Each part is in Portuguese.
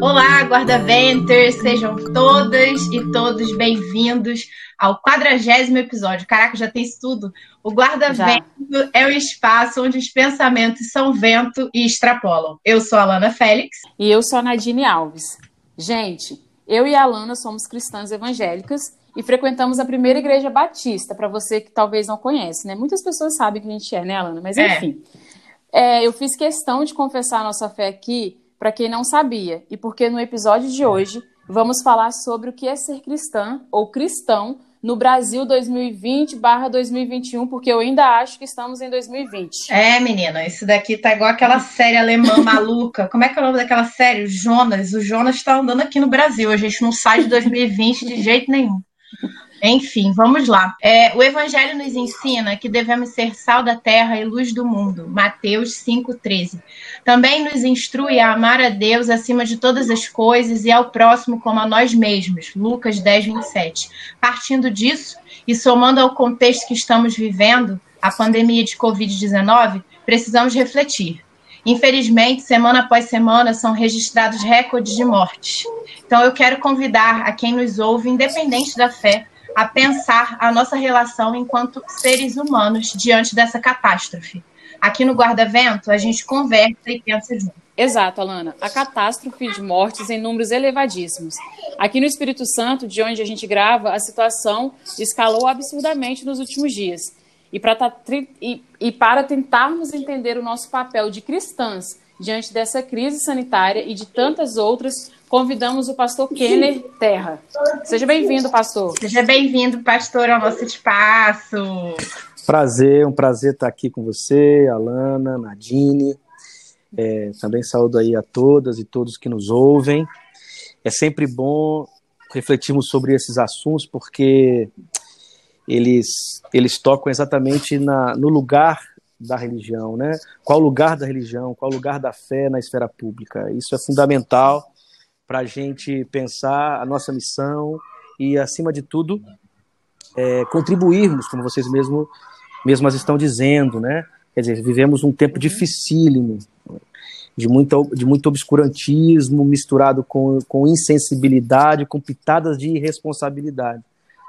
Olá, guarda-venters! Sejam todas e todos bem-vindos ao quadragésimo episódio. Caraca, já tem isso tudo. O guarda-vento é o espaço onde os pensamentos são vento e extrapolam. Eu sou a Alana Félix. E eu sou a Nadine Alves. Gente, eu e a Alana somos cristãs evangélicas e frequentamos a primeira igreja batista, para você que talvez não conhece, né? Muitas pessoas sabem que a gente é, né, Alana? Mas enfim. É. É, eu fiz questão de confessar a nossa fé aqui para quem não sabia, e porque no episódio de hoje vamos falar sobre o que é ser cristã ou cristão no Brasil 2020/2021, porque eu ainda acho que estamos em 2020. É, menina, isso daqui tá igual aquela série alemã maluca. Como é que é o nome daquela série? Jonas. O Jonas está andando aqui no Brasil. A gente não sai de 2020 de jeito nenhum. Enfim, vamos lá. É, o Evangelho nos ensina que devemos ser sal da terra e luz do mundo. Mateus 5,13. Também nos instrui a amar a Deus acima de todas as coisas e ao próximo como a nós mesmos. Lucas 10, 27. Partindo disso e somando ao contexto que estamos vivendo, a pandemia de Covid-19, precisamos refletir. Infelizmente, semana após semana, são registrados recordes de mortes. Então, eu quero convidar a quem nos ouve, independente da fé, a pensar a nossa relação enquanto seres humanos diante dessa catástrofe. Aqui no Guarda-Vento, a gente conversa e pensa junto. Exato, Alana. A catástrofe de mortes em números elevadíssimos. Aqui no Espírito Santo, de onde a gente grava, a situação escalou absurdamente nos últimos dias. E para, e, e para tentarmos entender o nosso papel de cristãs diante dessa crise sanitária e de tantas outras, convidamos o pastor Kenner Terra. Seja bem-vindo, pastor. Seja bem-vindo, pastor, ao nosso espaço. Prazer, um prazer estar aqui com você, Alana, Nadine. É, também saúdo aí a todas e todos que nos ouvem. É sempre bom refletirmos sobre esses assuntos, porque eles, eles tocam exatamente na, no lugar da religião, né? Qual o lugar da religião, qual o lugar da fé na esfera pública? Isso é fundamental para a gente pensar a nossa missão e, acima de tudo, é, contribuirmos, como vocês mesmo, mesmas estão dizendo, né? Quer dizer, vivemos um tempo dificílimo, de muito, de muito obscurantismo misturado com, com insensibilidade, com pitadas de irresponsabilidade.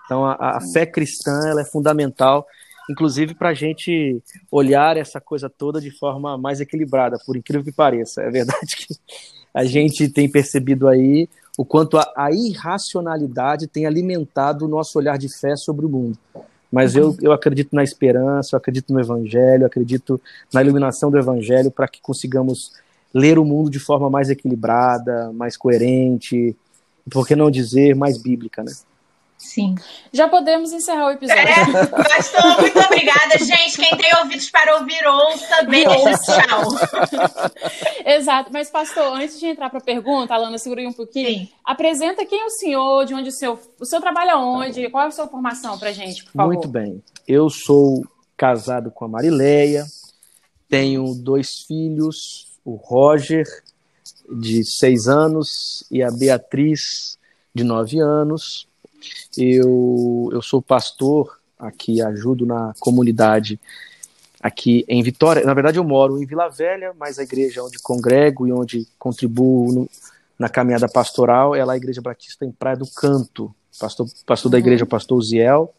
Então, a, a fé cristã ela é fundamental inclusive para a gente olhar essa coisa toda de forma mais equilibrada, por incrível que pareça. É verdade que a gente tem percebido aí o quanto a, a irracionalidade tem alimentado o nosso olhar de fé sobre o mundo. Mas eu, eu acredito na esperança, eu acredito no Evangelho, eu acredito na iluminação do Evangelho para que consigamos ler o mundo de forma mais equilibrada, mais coerente, por que não dizer mais bíblica, né? Sim. Já podemos encerrar o episódio. É, pastor, muito obrigada. Gente, quem tem ouvidos para ouvir, ouça bem. Tchau. Exato. Mas, pastor, antes de entrar para a pergunta, Alana, segura aí um pouquinho. Sim. Apresenta quem é o senhor, de onde o senhor... O senhor trabalha onde? Qual é a sua formação para gente, por favor? Muito bem. Eu sou casado com a Marileia, tenho dois filhos, o Roger, de seis anos, e a Beatriz, de nove anos. Eu, eu sou pastor aqui, ajudo na comunidade aqui em Vitória. Na verdade, eu moro em Vila Velha, mas a igreja onde congrego e onde contribuo no, na caminhada pastoral é lá a Igreja Batista em Praia do Canto. Pastor, pastor da uhum. igreja, pastor Ziel,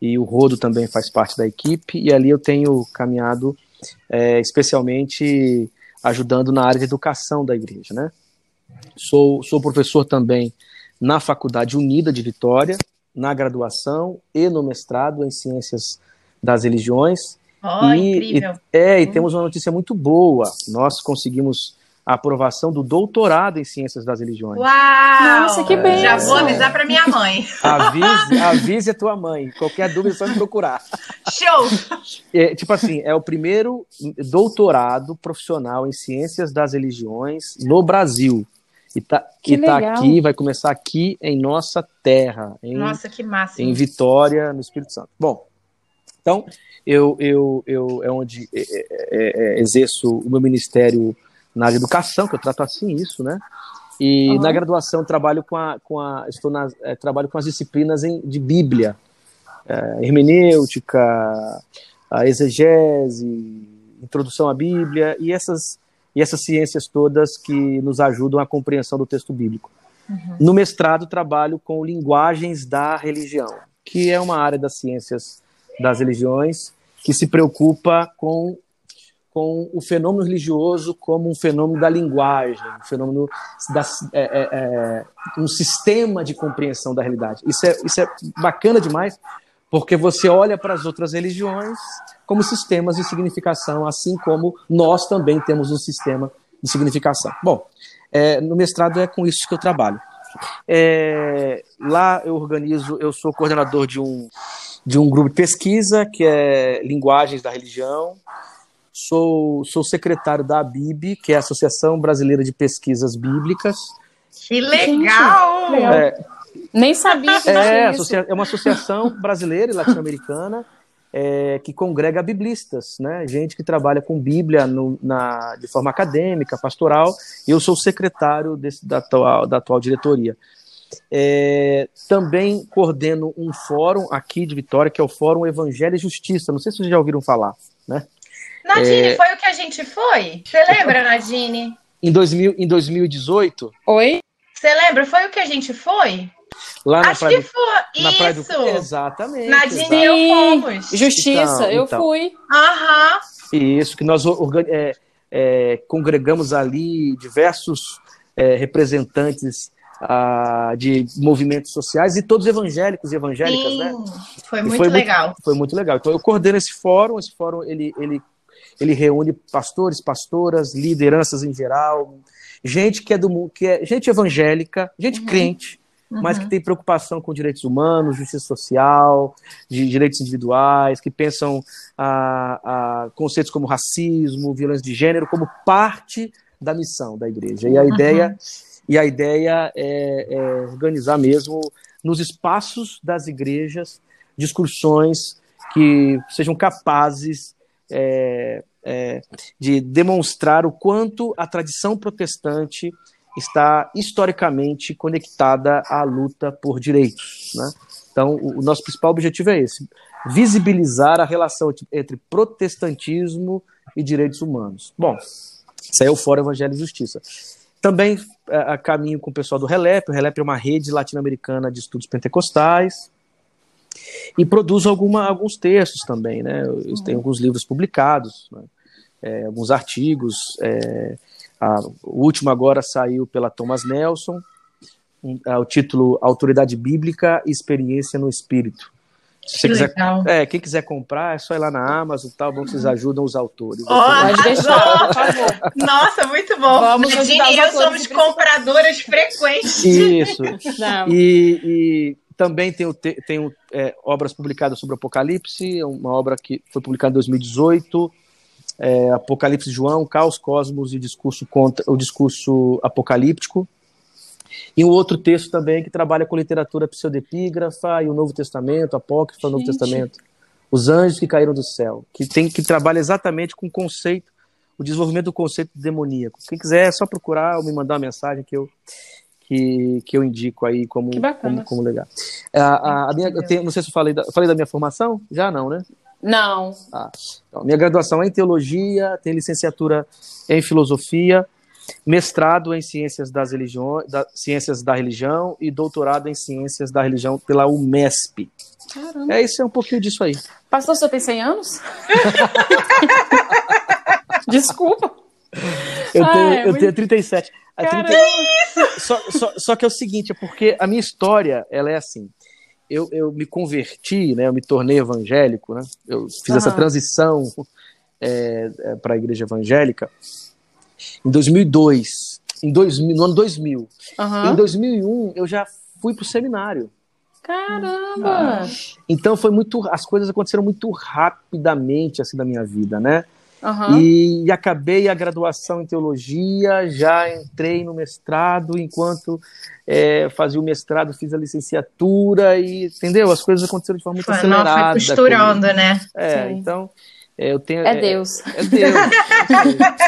e o Rodo também faz parte da equipe, e ali eu tenho caminhado é, especialmente ajudando na área de educação da igreja, né? Sou, sou professor também na Faculdade Unida de Vitória, na graduação e no mestrado em Ciências das Religiões. Oh, e, incrível. E, é, e hum. temos uma notícia muito boa. Nós conseguimos a aprovação do doutorado em Ciências das Religiões. Uau! Nossa, que bem! Já vou avisar para minha mãe. Avise, avise a tua mãe. Qualquer dúvida, é só me procurar. Show! É, tipo assim, é o primeiro doutorado profissional em Ciências das Religiões no Brasil. E tá, que tá aqui, vai começar aqui em nossa terra. Em, nossa, que massa. Em Vitória, no Espírito Santo. Bom, então, eu, eu, eu é onde é, é, é, exerço o meu ministério na área de educação, que eu trato assim isso, né? E uhum. na graduação trabalho com a, com a estou na, é, trabalho com as disciplinas em, de Bíblia, é, hermenêutica, a exegese, introdução à Bíblia e essas, e essas ciências todas que nos ajudam à compreensão do texto bíblico. Uhum. No mestrado, trabalho com linguagens da religião, que é uma área das ciências das religiões que se preocupa com, com o fenômeno religioso como um fenômeno da linguagem, um fenômeno da, é, é, é, um sistema de compreensão da realidade. Isso é, isso é bacana demais, porque você olha para as outras religiões como sistemas de significação, assim como nós também temos um sistema de significação. Bom, é, no mestrado é com isso que eu trabalho. É, lá eu organizo, eu sou coordenador de um, de um grupo de pesquisa que é Linguagens da Religião. Sou, sou secretário da ABIB, que é a Associação Brasileira de Pesquisas Bíblicas. Que legal! É, Nem sabia que é, é uma associação brasileira e latino-americana é, que congrega biblistas, né? gente que trabalha com Bíblia no, na, de forma acadêmica, pastoral. Eu sou secretário desse, da, atual, da atual diretoria. É, também coordeno um fórum aqui de Vitória, que é o Fórum Evangelho e Justiça. Não sei se vocês já ouviram falar. Né? Nadine, é... foi o que a gente foi? Você lembra, Nadine? Em, 2000, em 2018. Oi? Você lembra? Foi o que a gente foi? Lá na Acho praia que foi. na Isso. praia do... Exatamente. Nadine e eu fomos. Justiça, Então, eu então. fui. Aham. Isso, que nós organ... é, é, congregamos ali diversos é, representantes ah, de movimentos sociais e todos evangélicos e evangélicas, Sim, né? foi muito foi legal. Foi muito legal. Então eu coordeno esse fórum, esse fórum ele, ele, ele reúne pastores, pastoras, lideranças em geral, gente que é do mundo, que é gente evangélica, gente crente, mas que tem preocupação com direitos humanos, justiça social, de direitos individuais, que pensam a, a conceitos como racismo, violência de gênero como parte da missão da igreja. E a ideia e a ideia é, é organizar mesmo nos espaços das igrejas discussões que sejam capazes é, é, de demonstrar o quanto a tradição protestante está historicamente conectada à luta por direitos. Né? Então, o, nosso principal objetivo é esse: visibilizar a relação entre protestantismo e direitos humanos. Bom, é o Fórum Evangelho e Justiça. Também a, caminho com o pessoal do Relep. O Relep é uma rede latino-americana de estudos pentecostais. E produzo alguma, alguns textos também, né? Eu tenho alguns livros publicados, né? é, alguns artigos. É, a, o último agora saiu pela Thomas Nelson, um, é, o título Autoridade Bíblica e Experiência no Espírito. Se você Que quiser, legal. é, quem quiser comprar, é só ir lá na Amazon e tal, bom vocês ajudam os autores. Pode deixar, por favor. Nossa, muito bom. Vamos e eu somos compradoras frequentes. Isso. Não. E, e também tenho, te- tenho é, obras publicadas sobre Apocalipse, uma obra que foi publicada em 2018, é, Apocalipse de João, Caos, Cosmos e discurso contra o discurso apocalíptico. E um outro texto também que trabalha com literatura pseudepígrafa e o Novo Testamento, Apócrifo, o Novo. Testamento. Os anjos que caíram do céu, que tem que trabalha exatamente com o conceito, o desenvolvimento do conceito demoníaco. Quem quiser é só procurar ou me mandar uma mensagem que eu que, que eu indico aí como como, como legal. A, a- a minha, eu tenho, não sei se eu falei da, falei da minha formação, já não, né? Não. Ah, então, minha graduação é em teologia, tem licenciatura em filosofia, mestrado em ciências das religiões, da, ciências da religião e doutorado em ciências da religião pela UMESP. Caramba. É isso, é um pouquinho disso aí. Pastor, senhor tem 100 anos? Desculpa. Eu Ah, tenho, é eu muito- tenho 37. Caramba. 30 Só, só, só que é o seguinte, é porque a minha história, ela é assim. Eu, eu me converti, né? Eu me tornei evangélico, né? Eu fiz essa Aham. transição para a igreja evangélica em 2002, em 2000, no ano 2000. Aham. Em 2001 eu já fui para o seminário. Caramba. Então foi muito, as coisas aconteceram muito rapidamente assim na minha vida, né? Aham. E, acabei a graduação em teologia, já entrei no mestrado, enquanto é, fazia o mestrado, fiz a licenciatura e entendeu? As coisas aconteceram de forma muito Foi, não, acelerada. foi costurando, né? comigo. É, Sim. então é, eu tenho. É Deus. É Deus.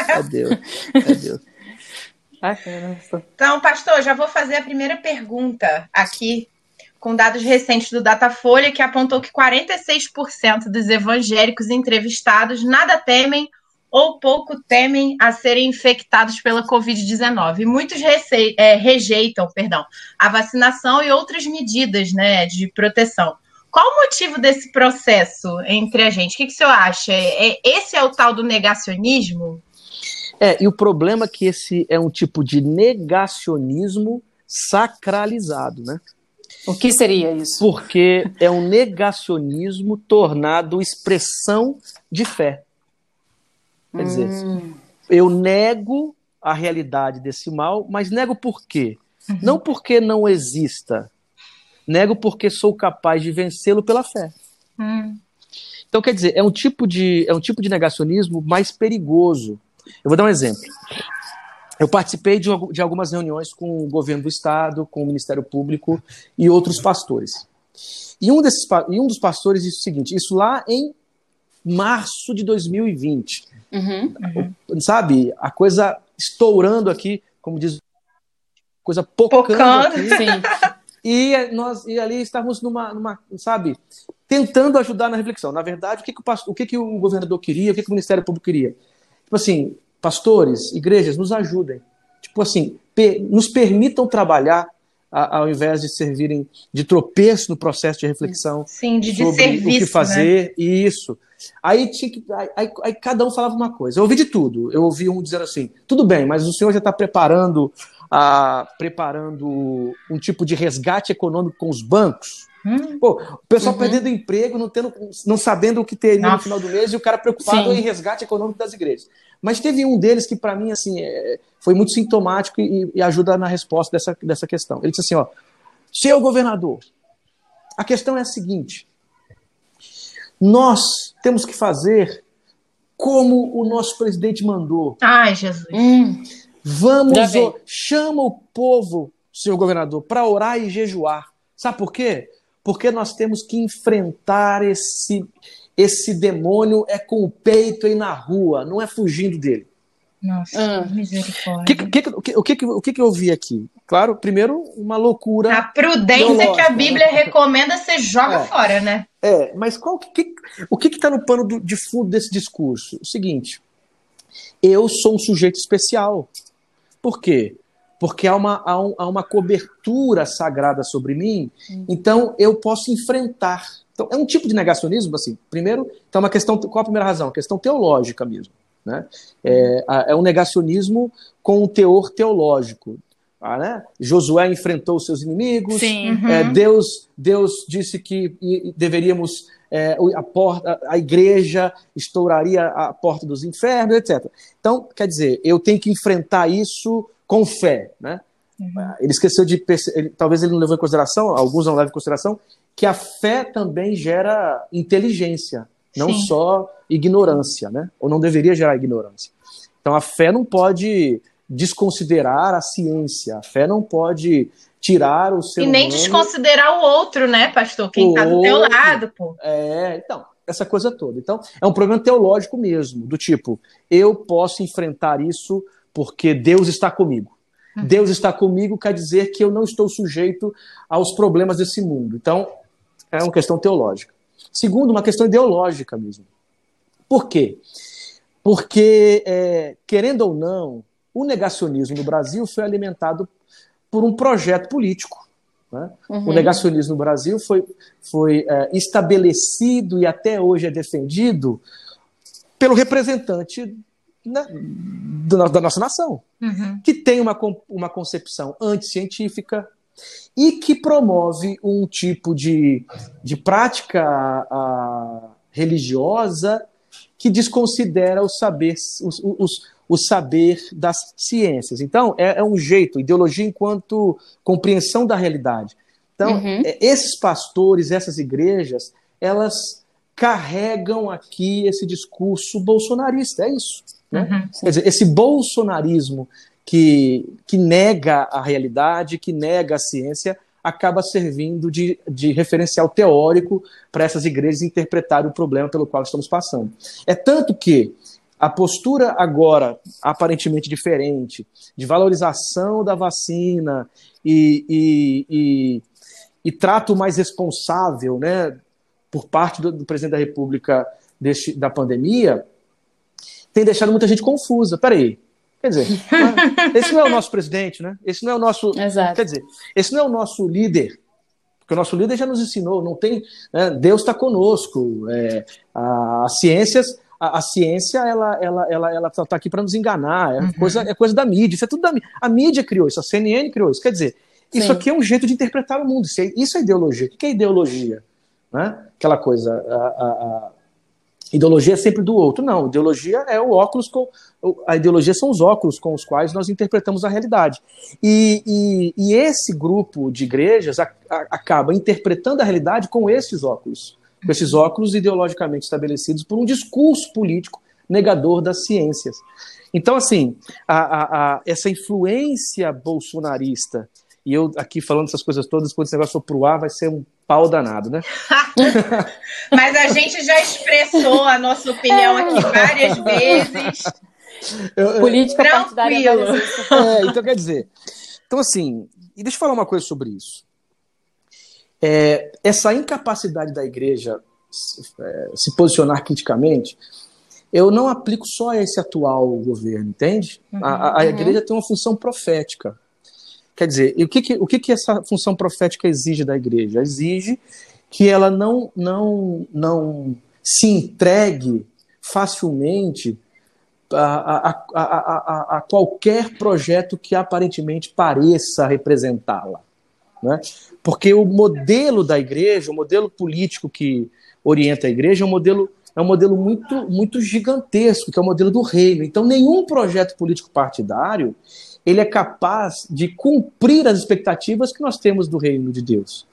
É Deus. É Deus. Ai, caramba. Então, pastor, já vou fazer a primeira pergunta aqui, com dados recentes do Datafolha, que apontou que 46% dos evangélicos entrevistados nada temem ou pouco temem a serem infectados pela Covid-19. Muitos é, rejeitam perdão, a vacinação e outras medidas né, de proteção. Qual o motivo desse processo entre a gente? O que, que o senhor acha? É, esse é o tal do negacionismo? É, e o problema é que esse é um tipo de negacionismo sacralizado, né? O que seria isso? Porque é um negacionismo tornado expressão de fé. Quer dizer, hum. eu nego a realidade desse mal, mas nego por quê? Uhum. Não porque não exista, nego porque sou capaz de vencê-lo pela fé. Hum. Então, quer dizer, é um tipo de é um tipo de negacionismo mais perigoso. Eu vou dar um exemplo. Eu participei de, de algumas reuniões com o governo do estado, com o Ministério Público e outros pastores. E um, desses, e um dos pastores disse o seguinte: isso lá em março de 2020. Uhum, uhum. Sabe? A coisa estourando aqui, como diz, coisa pocando, pocando. aqui. Sim. E nós e ali estávamos numa, numa, sabe, tentando ajudar na reflexão. Na verdade, o que, que, o, o, que, que o governador queria, o que, que o Ministério Público queria? Tipo assim, pastores, igrejas, nos ajudem. Tipo assim, nos permitam trabalhar ao invés de servirem de tropeço no processo de reflexão Sim, de, sobre serviço, o que fazer. Né? Isso. Aí, tinha que, aí, aí, aí, cada um falava uma coisa. Eu ouvi de tudo. Eu ouvi um dizendo assim: tudo bem, mas o senhor já está preparando, ah, preparando um tipo de resgate econômico com os bancos. Hum. Pô, o pessoal uhum. perdendo emprego, não, tendo, não sabendo o que teria Nossa. no final do mês e o cara preocupado Sim. em resgate econômico das igrejas. Mas teve um deles que, para mim, assim, é, foi muito sintomático e, e, ajuda na resposta dessa, dessa questão. Ele disse assim: ó, seu governador, a questão é a seguinte: nós temos que fazer como o nosso presidente mandou. Ai, Jesus. Hum. Vamos, ó, chama o povo, senhor governador, para orar e jejuar. Sabe por quê? Porque nós temos que enfrentar esse, esse demônio é com o peito aí na rua, não é fugindo dele. Nossa, ah. misericórdia. Que, que, o, que, o, que, o que eu vi aqui? Claro, primeiro, uma loucura. A prudência que a Bíblia né? recomenda, você joga é, fora, né? É, mas qual, que, o que está no pano do, de fundo desse discurso? O seguinte: eu sou um sujeito especial. Por quê? Porque há uma, há, um, há uma cobertura sagrada sobre mim, hum. então eu posso enfrentar então, é um tipo de negacionismo, assim. Primeiro, então, uma questão. Qual a primeira razão? A questão teológica mesmo. Né? É, é um negacionismo com um teor teológico. Ah, né? Josué enfrentou seus inimigos. É, uhum. é, Deus, Deus disse que deveríamos é, a, porta, a igreja estouraria a porta dos infernos, etc. Então, quer dizer, eu tenho que enfrentar isso com fé, né? Uhum. Ele esqueceu de ele, talvez ele não levou em consideração, alguns não levam em consideração que a fé também gera inteligência, não Sim. só ignorância, né? Ou não deveria gerar ignorância. Então a fé não pode desconsiderar a ciência, a fé não pode tirar o ser E nem humano... desconsiderar o outro, né, pastor? Quem está do teu lado, pô. É, então, essa coisa toda. Então, é um problema teológico mesmo, do tipo, eu posso enfrentar isso porque Deus está comigo. Uhum. Deus está comigo quer dizer que eu não estou sujeito aos problemas desse mundo. Então, é uma questão teológica. Segundo, uma questão ideológica mesmo. Por quê? Porque, é, querendo ou não, o negacionismo no Brasil foi alimentado por um projeto político. Né? Uhum. O negacionismo no Brasil foi, foi é, estabelecido e até hoje é defendido pelo representante né, da nossa nação, uhum. que tem uma, uma concepção anticientífica, e que promove um tipo de, de prática a, religiosa que desconsidera o saber, os, os, o saber das ciências. Então, é, é, um jeito, ideologia enquanto compreensão da realidade. Então, uhum. é, esses pastores, essas igrejas, elas carregam aqui esse discurso bolsonarista, é isso. Né? Uhum, Quer dizer, esse bolsonarismo que, que nega a realidade, que nega a ciência, acaba servindo de, de referencial teórico para essas igrejas interpretarem o problema pelo qual estamos passando. É tanto que a postura agora, aparentemente diferente, de valorização da vacina e, e, e, e trato mais responsável né, por parte do, do presidente da República deste, da pandemia, tem deixado muita gente confusa. Peraí, quer dizer, esse não é o nosso presidente, né? Esse não é o nosso, Exato. quer dizer, esse não é o nosso líder, porque o nosso líder já nos ensinou, não tem, né? Deus está conosco, é, a, as ciências a, a, ciência ela ela ela ela tá, tá aqui para nos enganar é uhum. coisa é coisa da mídia isso é tudo da mídia a mídia criou isso a CNN criou isso quer dizer Sim. isso aqui é um jeito de interpretar o mundo isso é, isso é ideologia o que é ideologia né aquela coisa a, a, ideologia é sempre do outro. Não, ideologia é o óculos com. A ideologia são os óculos com os quais nós interpretamos a realidade. E, e, e esse grupo de igrejas a, a, acaba interpretando a realidade com esses óculos, com esses óculos ideologicamente estabelecidos por um discurso político negador das ciências. Então, assim, a, essa influência bolsonarista e eu aqui falando essas coisas todas, quando esse negócio for pro ar, vai ser um pau danado, né? Mas a gente já expressou a nossa opinião aqui várias vezes. Eu, eu, Política partidária. É, então quer dizer. Então, assim, e deixa eu falar uma coisa sobre isso. É, essa incapacidade da igreja se, é, se posicionar criticamente, eu não aplico só a esse atual governo, entende? Uhum, a, a uhum. igreja tem uma função profética. Quer dizer, o que, que, o que, que essa função profética exige da igreja? Exige que ela não, não, não se entregue facilmente a, a, a, a qualquer projeto que aparentemente pareça representá-la. Né? Porque o modelo da igreja, o modelo político que orienta a igreja, é um modelo, é um modelo muito, muito gigantesco, que é o modelo do reino. Então, nenhum projeto político partidário ele é capaz de cumprir as expectativas que nós temos do reino de Deus.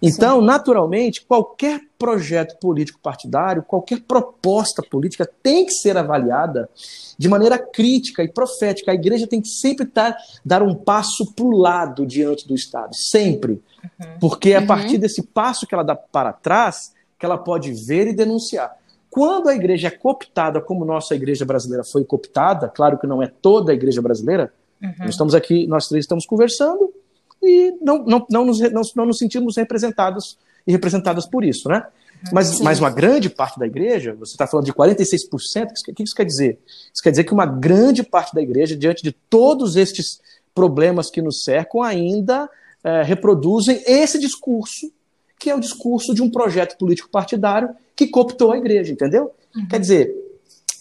Então, Sim. naturalmente, qualquer projeto político partidário, qualquer proposta política tem que ser avaliada de maneira crítica e profética. A igreja tem que sempre tar, dar um passo para o lado diante do Estado, sempre. Uhum. Porque é a partir uhum. desse passo que ela dá para trás que ela pode ver e denunciar. Quando a igreja é cooptada, como nossa igreja brasileira foi cooptada, claro que não é toda a igreja brasileira, Uhum. Nós estamos aqui, nós três estamos conversando e não, não, não, nos, não, não nos sentimos representados e representadas por isso, né? Uhum. Mas, mas uma grande parte da igreja, você está falando de 46%, o que isso quer dizer? Isso quer dizer que uma grande parte da igreja, diante de todos estes problemas que nos cercam, ainda é, reproduzem esse discurso, que é o discurso de um projeto político partidário que cooptou a igreja, entendeu? Uhum. Quer dizer,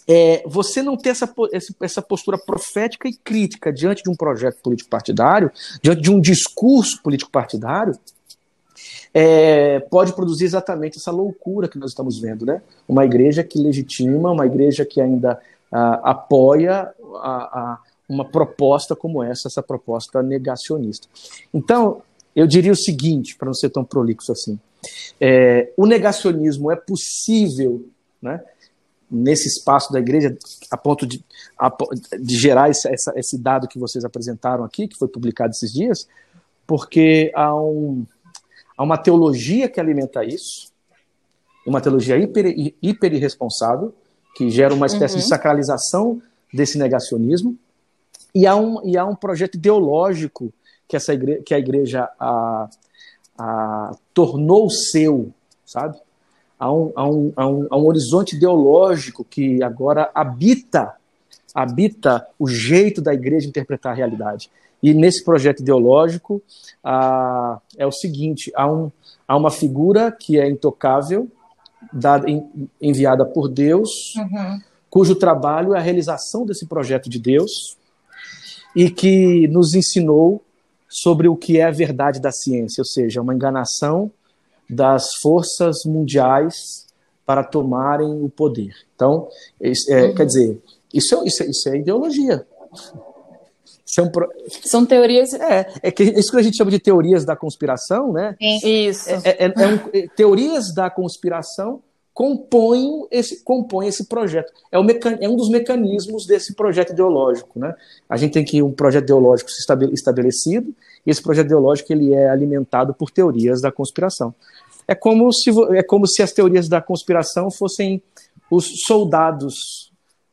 é, você não ter essa, essa postura profética e crítica diante de um projeto político partidário, diante de um discurso político partidário, é, pode produzir exatamente essa loucura que nós estamos vendo, né? Uma igreja que legitima, uma igreja que ainda a, apoia a, a uma proposta como essa, essa proposta negacionista. Então, eu diria o seguinte, para não ser tão prolixo assim: é, o negacionismo é possível, né? Nesse espaço da igreja, a ponto de, a, de gerar esse, essa, esse dado que vocês apresentaram aqui, que foi publicado esses dias, porque há, um, há uma teologia que alimenta isso, uma teologia hiper, hiper irresponsável, que gera uma espécie uhum. de sacralização desse negacionismo, e há um, e há um projeto ideológico que, essa igreja, que a igreja a, a, tornou seu, sabe? A um, a um, a um, a um horizonte ideológico que agora habita habita o jeito da igreja interpretar a realidade. E nesse projeto ideológico ah, é o seguinte: há, um, há uma figura que é intocável, dada, enviada por Deus, uhum. cujo trabalho é a realização desse projeto de Deus e que nos ensinou sobre o que é a verdade da ciência, ou seja, uma enganação das forças mundiais para tomarem o poder. Então, é, uhum. quer dizer, isso é, isso, é, isso é ideologia. Isso é um pro... São teorias. É, é que isso que a gente chama de teorias da conspiração, né? Isso. É, é, é um, teorias da conspiração compõem esse, compõem esse projeto. É, o mecan, é um dos mecanismos desse projeto ideológico. Né? A gente tem que um projeto ideológico estabelecido, esse projeto ideológico ele é alimentado por teorias da conspiração. É como se, é como se as teorias da conspiração fossem os soldados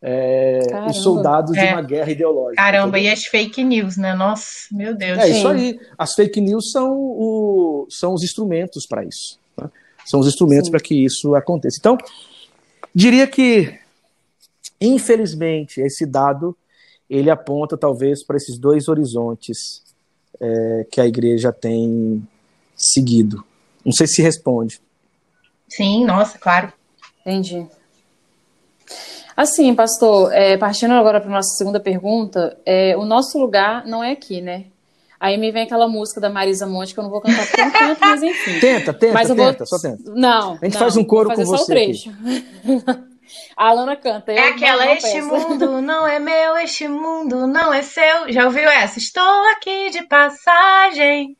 é, os soldados de uma guerra ideológica. Caramba, entendeu? e as fake news, né? Nossa, meu Deus. É Sim. isso aí. As fake news são, o, são os instrumentos para isso. São os instrumentos para que isso aconteça. Então, diria que Infelizmente, esse dado ele aponta talvez para esses dois horizontes é, que a igreja tem seguido. Não sei se responde. Sim, nossa, claro. Entendi. Assim, pastor, é, partindo agora para a nossa segunda pergunta, é, o nosso lugar não é aqui, né? Aí me vem aquela música da Marisa Monte que eu não vou cantar eu não canto, mas enfim. Tenta, tenta, mas eu tenta, vou... só tenta. Não. A gente não, faz um coro vou com fazer você. Só o trecho. A Alana canta. É aquela, este mundo não é meu, este mundo não é seu. Já ouviu essa? Estou aqui de passagem.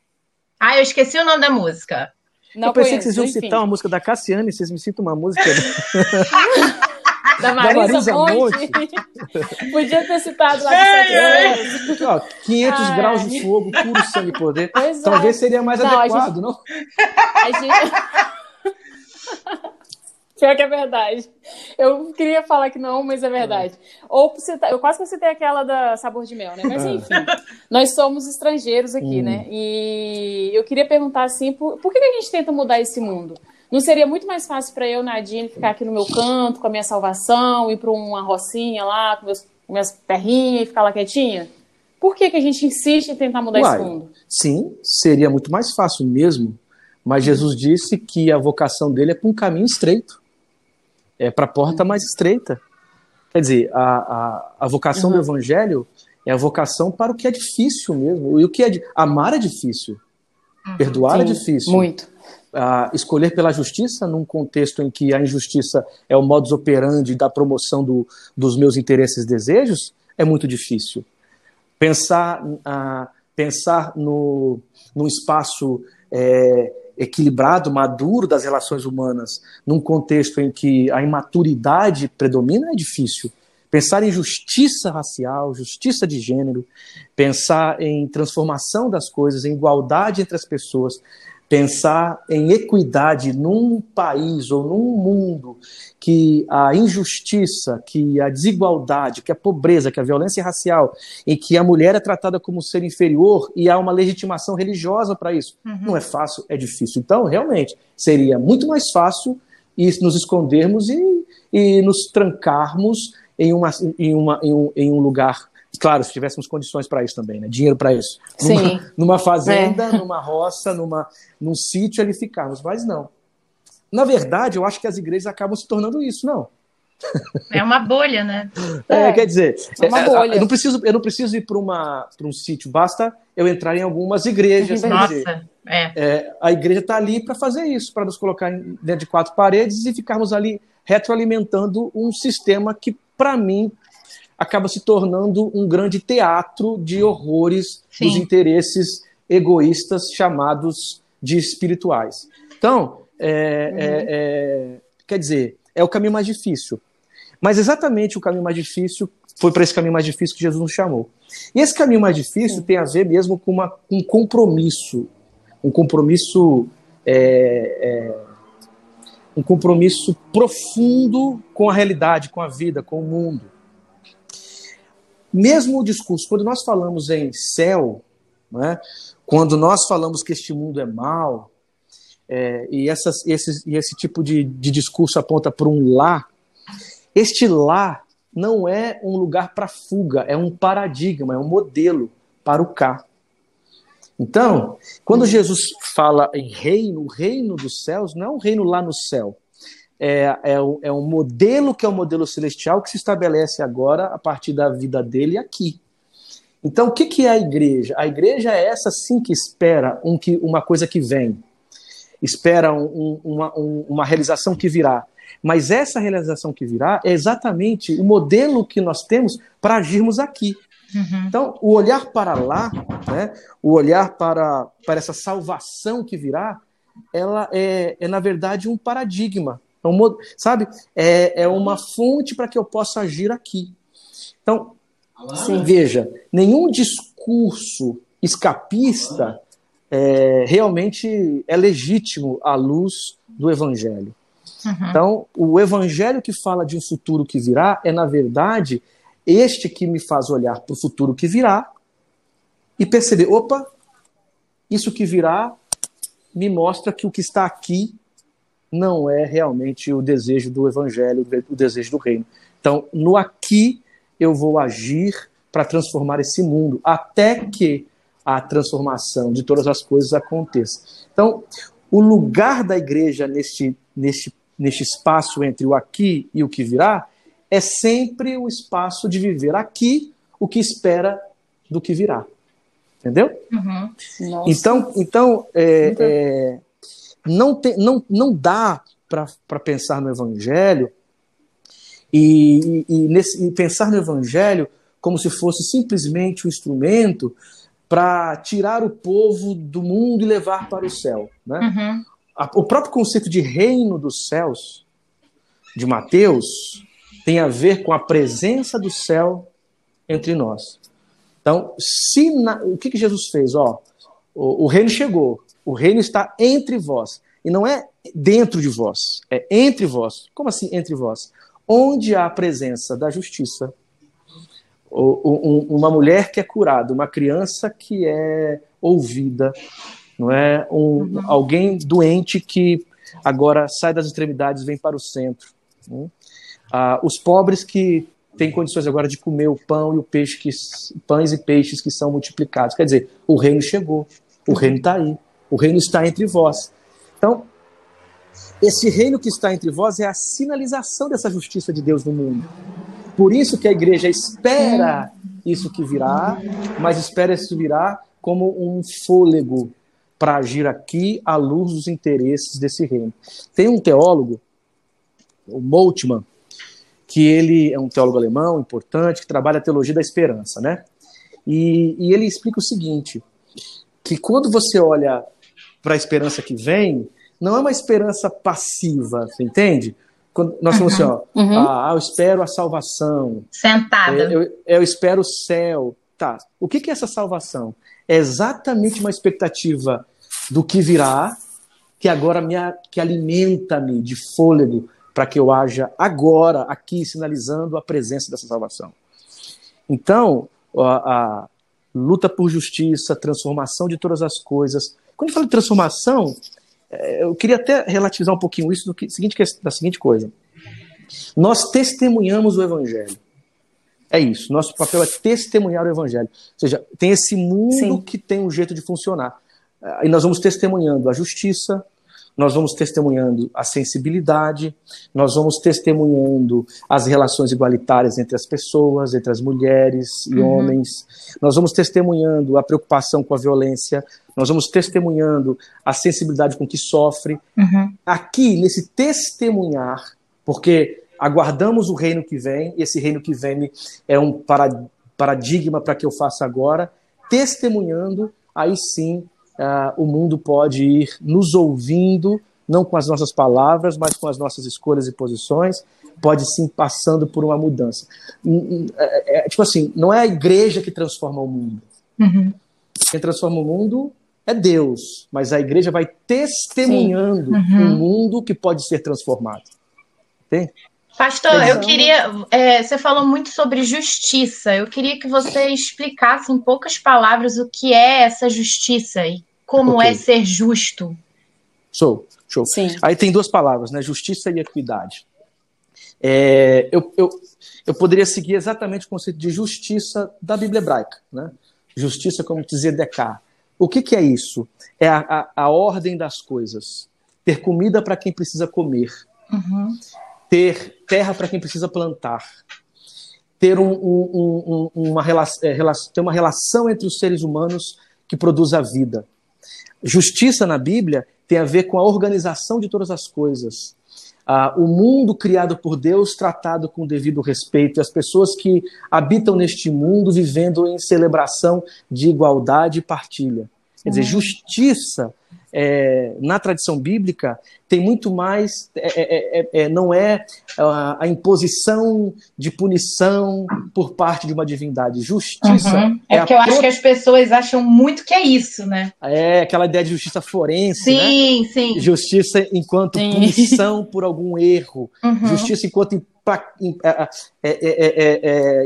Ah, eu esqueci o nome da música. Não eu pensei conheço, que vocês iam enfim. citar uma música da Cassiane, vocês me citam uma música. da Marisa, da Marisa Monte. Monte. Podia ter citado lá é, é. Ó, 500 Ai. graus de fogo, puro sangue e poder. Pois Talvez é. seria mais não, adequado, gente... não? A gente... Pior que é verdade. Eu queria falar que não, mas é verdade. Ou eu quase que citei aquela da sabor de mel, né? Mas enfim, nós somos estrangeiros aqui, hum. né? E eu queria perguntar assim, por, por que a gente tenta mudar esse mundo? Não seria muito mais fácil para eu, Nadine, ficar aqui no meu canto, com a minha salvação, ir para uma rocinha lá, com, meus, com minhas terrinhas e ficar lá quietinha? Por que, que a gente insiste em tentar mudar Uai, esse mundo? Sim, seria muito mais fácil mesmo. Mas Jesus disse que a vocação dele é para um caminho estreito é para a porta mais estreita. Quer dizer, a, a, a vocação uhum. do evangelho é a vocação para o que é difícil mesmo. E o que é amar é difícil. Uhum. Perdoar é Sim, é difícil. Muito. Uh, escolher pela justiça num contexto em que a injustiça é o modus operandi da promoção do, dos meus interesses e desejos é muito difícil. Pensar, uh, pensar no, num espaço é, equilibrado, maduro das relações humanas, num contexto em que a imaturidade predomina, é difícil. Pensar em justiça racial, justiça de gênero, pensar em transformação das coisas, em igualdade entre as pessoas, pensar em equidade num país ou num mundo que a injustiça, que a desigualdade, que a pobreza, que a violência racial, em que a mulher é tratada como ser inferior e há uma legitimação religiosa para isso. Uhum. Não é fácil, é difícil. Então, realmente, seria muito mais fácil nos escondermos e, e nos trancarmos em, uma, em, uma, em, um, em um lugar Claro, se tivéssemos condições para isso também, né? Dinheiro para isso. Sim. Numa, numa fazenda, é. numa roça, numa, num sítio ali ficarmos, mas não. Na verdade, eu acho que as igrejas acabam se tornando isso, não. É uma bolha, né? É, é quer dizer, é uma é, bolha. Eu não preciso, eu não preciso ir para um sítio, basta eu entrar em algumas igrejas. Nossa, dizer, é. é. A igreja está ali para fazer isso, para nos colocar dentro de quatro paredes e ficarmos ali retroalimentando um sistema que, para mim, acaba se tornando um grande teatro de horrores Sim. dos interesses egoístas chamados de espirituais. Então, é, uhum. é, é, quer dizer, é o caminho mais difícil. Mas exatamente o caminho mais difícil foi para esse caminho mais difícil que Jesus nos chamou. E esse caminho mais difícil tem a ver mesmo com uma, um compromisso, um compromisso é, é, um compromisso profundo com a realidade, com a vida, com o mundo. Mesmo o discurso, quando nós falamos em céu, né, quando nós falamos que este mundo é mau, é, e, essas, esses, e esse tipo de, de discurso aponta para um lá, este lá não é um lugar para fuga, é um paradigma, é um modelo para o cá. Então, quando Jesus fala em reino, o reino dos céus não é um reino lá no céu. É, é, é um modelo que é o um modelo celestial que se estabelece agora a partir da vida dele aqui. Então, o que, que é a igreja? A igreja é essa sim que espera um, que, uma coisa que vem espera um, uma, um, uma realização que virá. Mas essa realização que virá é exatamente o modelo que nós temos para agirmos aqui. Uhum. Então, o olhar para lá, né, o olhar para, para essa salvação que virá, ela é, é na verdade um paradigma, é um, sabe? É, é uma fonte para que eu possa agir aqui. Então, Sim. veja, nenhum discurso escapista é, realmente é legítimo à luz do Evangelho. Uhum. Então, o Evangelho que fala de um futuro que virá é, na verdade, este que me faz olhar para o futuro que virá e perceber: opa, isso que virá me mostra que o que está aqui não é realmente o desejo do Evangelho, o desejo do reino. Então, no aqui eu vou agir para transformar esse mundo, até que a transformação de todas as coisas aconteça. Então, o lugar da igreja neste, neste, neste espaço entre o aqui e o que virá é sempre o espaço de viver aqui o que espera do que virá. Entendeu? Uhum. Então, então é, é, não, tem, não, não dá para pensar no Evangelho e, e, nesse, e pensar no Evangelho como se fosse simplesmente um instrumento para tirar o povo do mundo e levar para o céu. Né? Uhum. O próprio conceito de reino dos céus, de Mateus, tem a ver com a presença do céu entre nós. Então, se na... o que, que Jesus fez? Ó, o, o reino chegou, o reino está entre vós. E não é dentro de vós, é entre vós. Como assim entre vós? Onde há a presença da justiça, uma mulher que é curada, uma criança que é ouvida, não é um, uhum. alguém doente que agora sai das extremidades e vem para o centro. Né? Ah, os pobres que têm condições agora de comer o pão e o peixe que pães e peixes que são multiplicados. Quer dizer, o reino chegou, o reino está aí, o reino está entre vós. Então, esse reino que está entre vós é a sinalização dessa justiça de Deus no mundo. Por isso que a igreja espera isso que virá, mas espera isso virá como um fôlego para agir aqui à luz dos interesses desse reino. Tem um teólogo, o Moltmann, que ele é um teólogo alemão importante, que trabalha a teologia da esperança, né? E, e ele explica o seguinte, que quando você olha para a esperança que vem, não é uma esperança passiva, você entende? Quando nós falamos uhum. assim, ó, uhum. ah, eu espero a salvação. Sentada. Eu, eu, eu, espero o céu. Tá. O que, que é essa salvação? É exatamente uma expectativa do que virá, que agora me que alimenta-me de fôlego para que eu haja agora aqui sinalizando a presença dessa salvação. Então, a, a luta por justiça, transformação de todas as coisas. Quando eu falo de transformação, é, eu queria até relativizar um pouquinho isso do que, seguinte, da seguinte coisa. Nós testemunhamos o Evangelho. É isso. Nosso papel é testemunhar o Evangelho. Ou seja, tem esse mundo Sim. que tem um jeito de funcionar. E nós vamos testemunhando a justiça, nós vamos testemunhando a sensibilidade, nós vamos testemunhando as relações igualitárias entre as pessoas, entre as mulheres e uhum. homens, nós vamos testemunhando a preocupação com a violência, nós vamos testemunhando a sensibilidade com que sofre. Uhum. Aqui, nesse testemunhar, porque aguardamos o reino que vem, e esse reino que vem é um paradigma para que eu faça agora, testemunhando, aí sim uh, o mundo pode ir nos ouvindo, não com as nossas palavras, mas com as nossas escolhas e posições, pode sim passando por uma mudança. É, é, é tipo assim, não é a igreja que transforma o mundo. Uhum. Quem transforma o mundo é Deus, mas a igreja vai testemunhando uhum. um mundo que pode ser transformado. Entende? Pastor, eu queria. É, você falou muito sobre justiça. Eu queria que você explicasse em poucas palavras o que é essa justiça e como okay. é ser justo. Show, show. Sim. Aí tem duas palavras, né? Justiça e equidade. É, eu, eu, eu poderia seguir exatamente o conceito de justiça da Bíblia hebraica, né? Justiça, como dizer decar. O que, que é isso? É a, a, a ordem das coisas. Ter comida para quem precisa comer. Uhum ter terra para quem precisa plantar, ter, um, um, um, uma, relação, é, ter uma relação entre os seres humanos que produz a vida. Justiça na Bíblia tem a ver com a organização de todas as coisas. Ah, o mundo criado por Deus tratado com devido respeito, e as pessoas que habitam neste mundo vivendo em celebração de igualdade e partilha. Quer dizer, justiça é, na tradição bíblica tem muito mais, é, é, é, é não é a, a, imposição de punição por parte de uma divindade. Justiça. Uhum. É, porque eu acho que as pessoas acham muito que é isso, né? É aquela ideia de justiça forense. Sim, né? sim. Justiça enquanto sim. punição por algum erro. Uhum. Justiça enquanto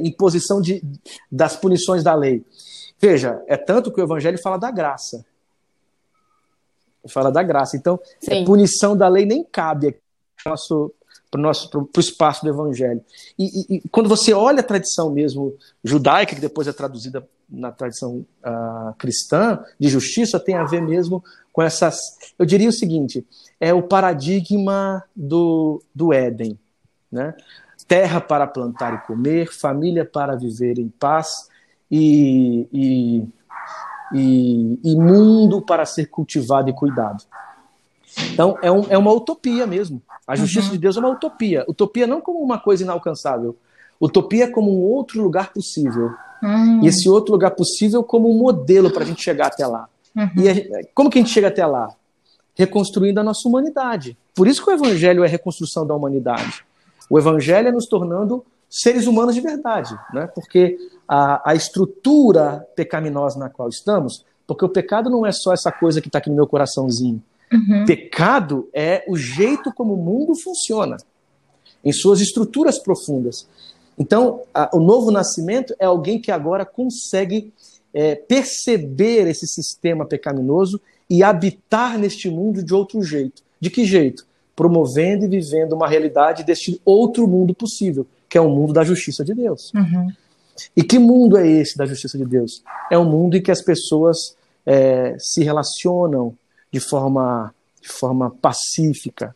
imposição de, das punições da lei. Veja, é tanto que o evangelho fala da graça fala da graça. Então, é, punição da lei nem cabe aqui nosso, para o nosso pro, pro espaço do evangelho. E, e, e, quando você olha a tradição mesmo judaica, que depois é traduzida na tradição uh, cristã de justiça, tem a ver mesmo com essas. Eu diria o seguinte: é o paradigma do, do Éden. Né? Terra para plantar e comer, família para viver em paz e, e, e, e mundo para ser cultivado e cuidado. Então, é, um, é uma utopia mesmo. A justiça uhum. de Deus é uma utopia. Utopia não como uma coisa inalcançável. Utopia como um outro lugar possível. Uhum. E esse outro lugar possível como um modelo para a gente chegar até lá. Uhum. E a, como que a gente chega até lá? Reconstruindo a nossa humanidade. Por isso que o evangelho é a reconstrução da humanidade. O evangelho é nos tornando seres humanos de verdade, né? porque a, a estrutura pecaminosa na qual estamos, porque o pecado não é só essa coisa que está aqui no meu coraçãozinho. Uhum. Pecado é o jeito como o mundo funciona, em suas estruturas profundas. Então, a, o novo nascimento é alguém que agora consegue é, perceber esse sistema pecaminoso e habitar neste mundo de outro jeito. De que jeito? Promovendo e vivendo uma realidade deste outro mundo possível, que é o mundo da justiça de Deus. Uhum. E que mundo é esse da justiça de Deus? É um mundo em que as pessoas é, se relacionam de forma, de forma pacífica,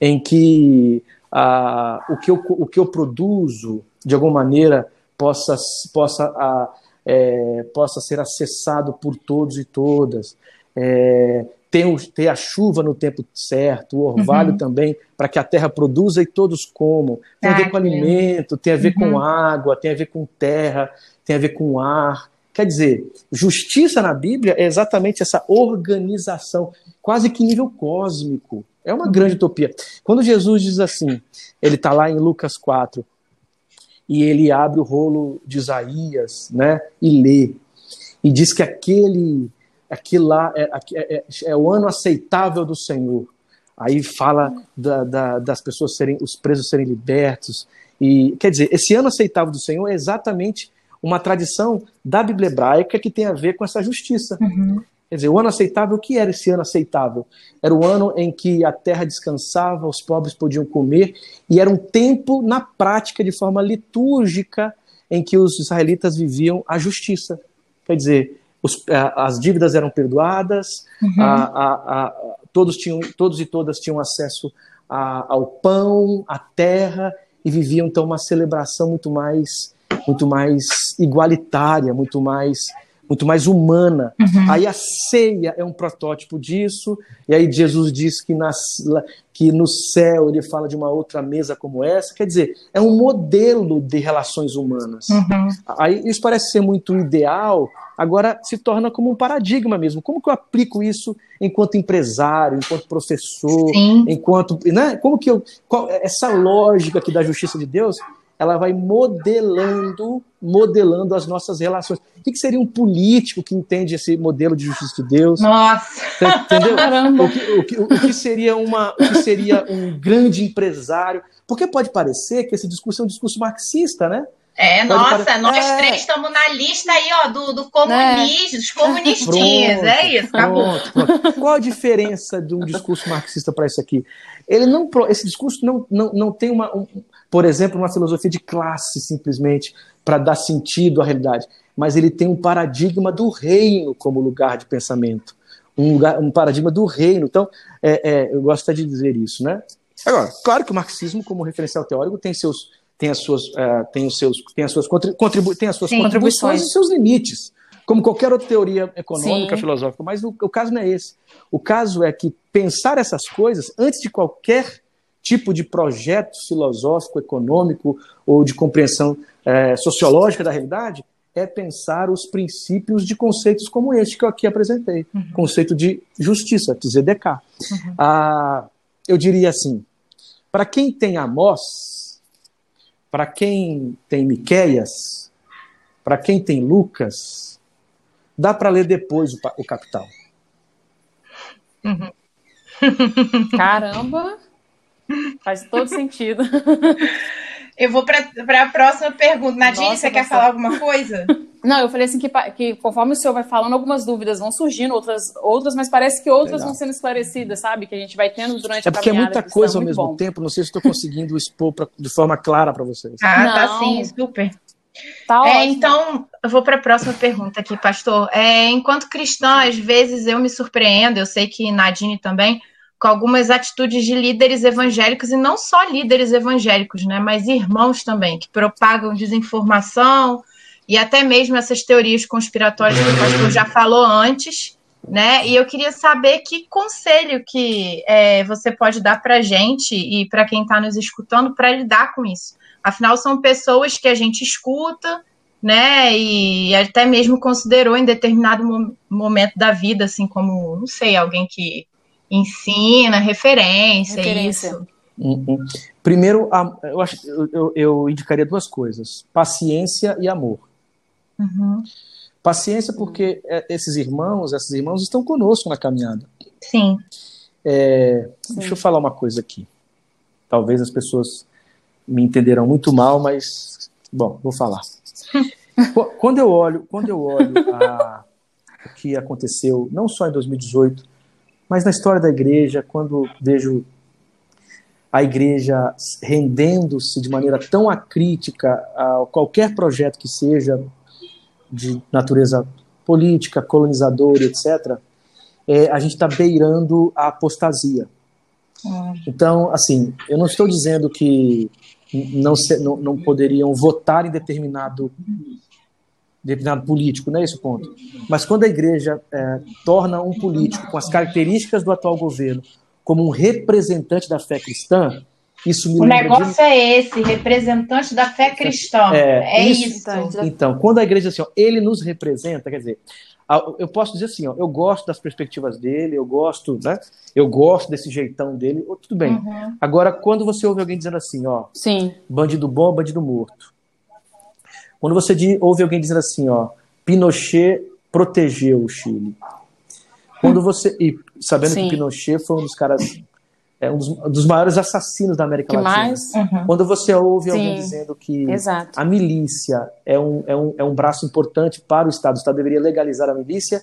em que ah, o, que eu, o que eu produzo, de alguma maneira, possa, possa, ah, é, possa ser acessado por todos e todas. É, ter, ter, a chuva no tempo certo, o orvalho uhum. também, para que a terra produza e todos comam. Tem ah, a ver com alimento, tem a ver uhum. com água, tem a ver com terra, tem a ver com ar. Quer dizer, justiça na Bíblia é exatamente essa organização, quase que nível cósmico. É uma grande utopia. Quando Jesus diz assim, ele está lá em Lucas 4, e ele abre o rolo de Isaías, né, e lê, e diz que aquele, aquele lá é, é, é, é o ano aceitável do Senhor. Aí fala da, da, das pessoas serem, os presos serem libertos. E quer dizer, esse ano aceitável do Senhor é exatamente uma tradição da Bíblia hebraica que tem a ver com essa justiça. Uhum. Quer dizer, o ano aceitável, o que era esse ano aceitável? Era o ano em que a terra descansava, os pobres podiam comer, e era um tempo, na prática, de forma litúrgica, em que os israelitas viviam a justiça. Quer dizer, os, as dívidas eram perdoadas, uhum. a, a, a, todos, tinham, todos e todas tinham acesso ao pão, à terra, e viviam então uma celebração muito mais muito mais igualitária, muito mais muito mais humana. Uhum. Aí a ceia é um protótipo disso, e aí Jesus diz que, nas, que no céu ele fala de uma outra mesa como essa, quer dizer, é um modelo de relações humanas. Uhum. Aí isso parece ser muito ideal, agora se torna como um paradigma mesmo. Como que eu aplico isso enquanto empresário, enquanto professor, Sim. enquanto. Né? Como que eu. Qual, essa lógica aqui da justiça de Deus ela vai modelando, modelando as nossas relações. O que, seria um político que entende esse modelo de justiça de Deus? Nossa! Entendeu? Caramba. O que, o, que, o que seria uma, o que seria um grande empresário? Porque pode parecer que esse discurso é um discurso marxista, né? É, Pode nossa, nós é... três estamos na lista aí, ó, do, do comunista, é. dos comunistinhas, pronto, é isso, acabou. Pronto, pronto. Qual a diferença de um discurso marxista para isso aqui? Ele não, esse discurso não, não, não tem uma, um, por exemplo, uma filosofia de classe, simplesmente, para dar sentido à realidade. Mas ele tem um paradigma do reino como lugar de pensamento. Um, lugar, um paradigma do reino. Então, é, é, eu gosto de dizer isso, né? Agora, claro que o marxismo, como referencial teórico, tem seus tem as suas uh, tem os seus tem as suas contribu tem as suas Sim, contribuições e seus limites, como qualquer outra teoria econômica, Sim. filosófica. Mas o, o caso não é esse. O caso é que pensar essas coisas antes de qualquer tipo de projeto filosófico, econômico ou de compreensão é, sociológica da realidade é pensar os princípios de conceitos como este que eu aqui apresentei. Uhum. Conceito de justiça, ZDK. Uhum. Ah, eu diria assim, para quem tem Amós, para quem tem Miqueias, para quem tem Lucas, dá para ler depois o, o Capital. Uhum. Caramba! Faz todo sentido. Eu vou para a próxima pergunta. Nadine, Nossa, você quer falar alguma coisa? Não, eu falei assim que, que conforme o senhor vai falando, algumas dúvidas vão surgindo, outras, outras mas parece que outras Legal. vão sendo esclarecidas, sabe? Que a gente vai tendo durante é a É porque é muita coisa ao mesmo bom. tempo, não sei se estou conseguindo expor pra, de forma clara para vocês. Ah, não. tá sim, super. Tá é, então, eu vou para a próxima pergunta aqui, pastor. É, enquanto cristã, às vezes eu me surpreendo, eu sei que Nadine também, com algumas atitudes de líderes evangélicos, e não só líderes evangélicos, né, mas irmãos também, que propagam desinformação, e até mesmo essas teorias conspiratórias que o pastor já falou antes, né? E eu queria saber que conselho que é, você pode dar para gente e para quem está nos escutando para lidar com isso. Afinal, são pessoas que a gente escuta, né? E até mesmo considerou em determinado momento da vida, assim, como, não sei, alguém que ensina, referência, referência. isso. Uhum. Primeiro, eu, acho, eu, eu indicaria duas coisas: paciência e amor. Uhum. Paciência, porque é, esses irmãos, essas irmãs estão conosco na caminhada. Sim. É, Sim. Deixa eu falar uma coisa aqui. Talvez as pessoas me entenderão muito mal, mas bom, vou falar. quando eu olho, quando eu olho a, o que aconteceu, não só em 2018, mas na história da igreja, quando vejo a igreja rendendo-se de maneira tão acrítica a qualquer projeto que seja de natureza política, colonizadora, etc., é, a gente está beirando a apostasia. Hum. Então, assim, eu não estou dizendo que não, se, não, não poderiam votar em determinado determinado político, não é esse o ponto. Mas quando a igreja é, torna um político com as características do atual governo como um representante da fé cristã, isso me O negócio de... é esse, representante da fé cristã. É, é isso. isso. Então, quando a igreja assim, ó, ele nos representa, quer dizer, eu posso dizer assim, ó, eu gosto das perspectivas dele, eu gosto, né? Eu gosto desse jeitão dele, tudo bem. Uhum. Agora, quando você ouve alguém dizendo assim, ó, Sim. bandido bom, bandido morto. Quando você ouve alguém dizendo assim, ó, Pinochet protegeu o Chile. Quando você e sabendo Sim. que Pinochet foi um dos caras é um dos, dos, maiores assassinos da América que Latina. Mais? Uhum. Quando você ouve Sim. alguém dizendo que Exato. a milícia é um, é, um, é um braço importante para o Estado, o Estado deveria legalizar a milícia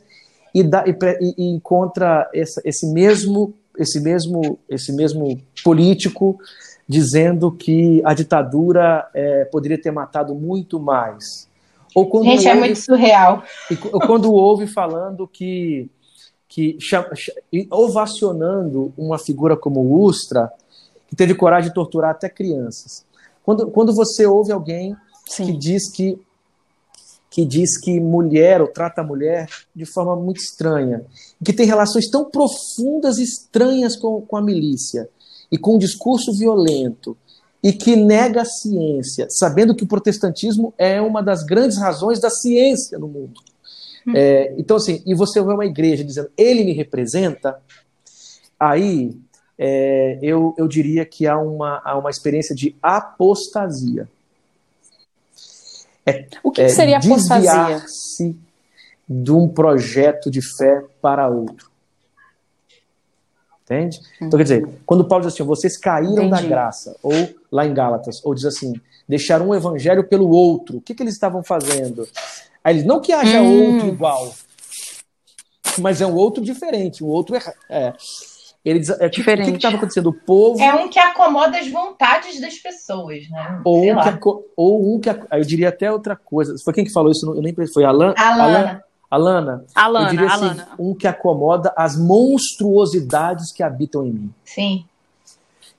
e, dá, e, e encontra essa, esse mesmo esse mesmo esse mesmo político dizendo que a ditadura é, poderia ter matado muito mais. Ou quando Gente, é ouve, é muito surreal. Ou quando ouve falando que que ovacionando uma figura como o Ustra, que teve coragem de torturar até crianças. Quando, quando você ouve alguém Sim. que diz que que diz que mulher ou trata a mulher de forma muito estranha, que tem relações tão profundas e estranhas com, com a milícia e com um discurso violento e que nega a ciência, sabendo que o protestantismo é uma das grandes razões da ciência no mundo. Hum. É, então, assim, e você vê uma igreja dizendo, ele me representa, aí é, eu, eu diria que há uma, há uma experiência de apostasia. É, o que, que seria apostasia? se de um projeto de fé para outro. Entende? Uhum. Então, quer dizer, quando Paulo diz assim, vocês caíram Entendi. da graça, ou lá em Gálatas, ou diz assim, deixaram um evangelho pelo outro, o que, que eles estavam fazendo? Aí eles, não que haja hum. outro igual, mas é um outro diferente, um outro é. é ele diz, é, Diferente. O que estava acontecendo? O povo. É um que acomoda as vontades das pessoas, né? Ou, um que, ou um que. Eu diria até outra coisa. Foi quem que falou isso? Eu nem Foi Alan? Alana. Alana. Alana. Eu diria assim, Alana. um que acomoda as monstruosidades que habitam em mim. Sim.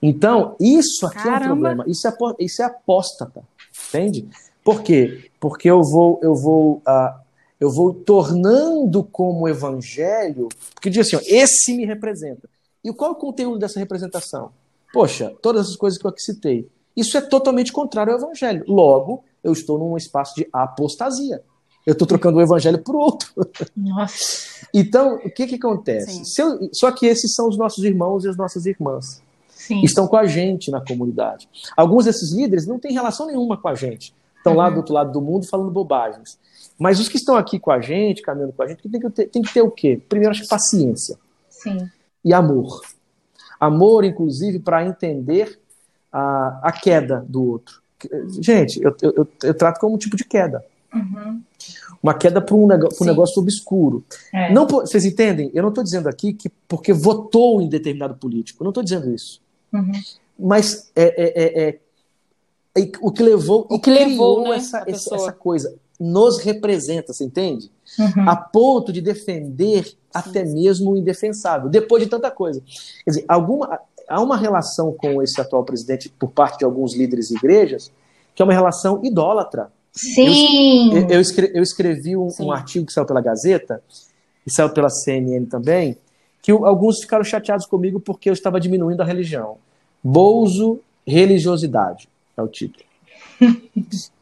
Então, isso aqui Caramba. é um problema. Isso é, isso é apóstata. Entende? Por quê? Porque eu vou, eu vou, uh, eu vou tornando como evangelho, porque diz assim, ó, esse me representa. E qual é o conteúdo dessa representação? Poxa, todas as coisas que eu aqui citei. Isso é totalmente contrário ao evangelho. Logo, eu estou num espaço de apostasia. Eu estou trocando o evangelho por outro. Nossa. Então, o que, que acontece? Eu, só que esses são os nossos irmãos e as nossas irmãs. Sim. Estão com a gente na comunidade. Alguns desses líderes não têm relação nenhuma com a gente estão uhum. lá do outro lado do mundo falando bobagens. Mas os que estão aqui com a gente, caminhando com a gente, tem que ter, tem que ter o quê? Primeiro, acho que paciência. Sim. E amor. Amor, inclusive, para entender a, a queda do outro. Gente, eu, eu, eu, trato como um tipo de queda. Uhum. Uma queda para um, negócio, um negócio obscuro. É. Não, vocês entendem? Eu não estou dizendo aqui que porque votou em determinado político. Eu não estou dizendo isso. Uhum. Mas é, é- é- é- é o que levou, O que levou, né, essa, essa, essa coisa. Nos representa, você entende? Uhum. A ponto de defender até mesmo o indefensável, depois de tanta coisa. Quer dizer, alguma, há uma relação com esse atual presidente por parte de alguns líderes de igrejas, que é uma relação idólatra. Sim. Eu, eu escre- eu escrevi um, um artigo que saiu pela Gazeta, e saiu pela CNN também, que alguns ficaram chateados comigo porque eu estava diminuindo a religião. Bolso, religiosidade, é o título.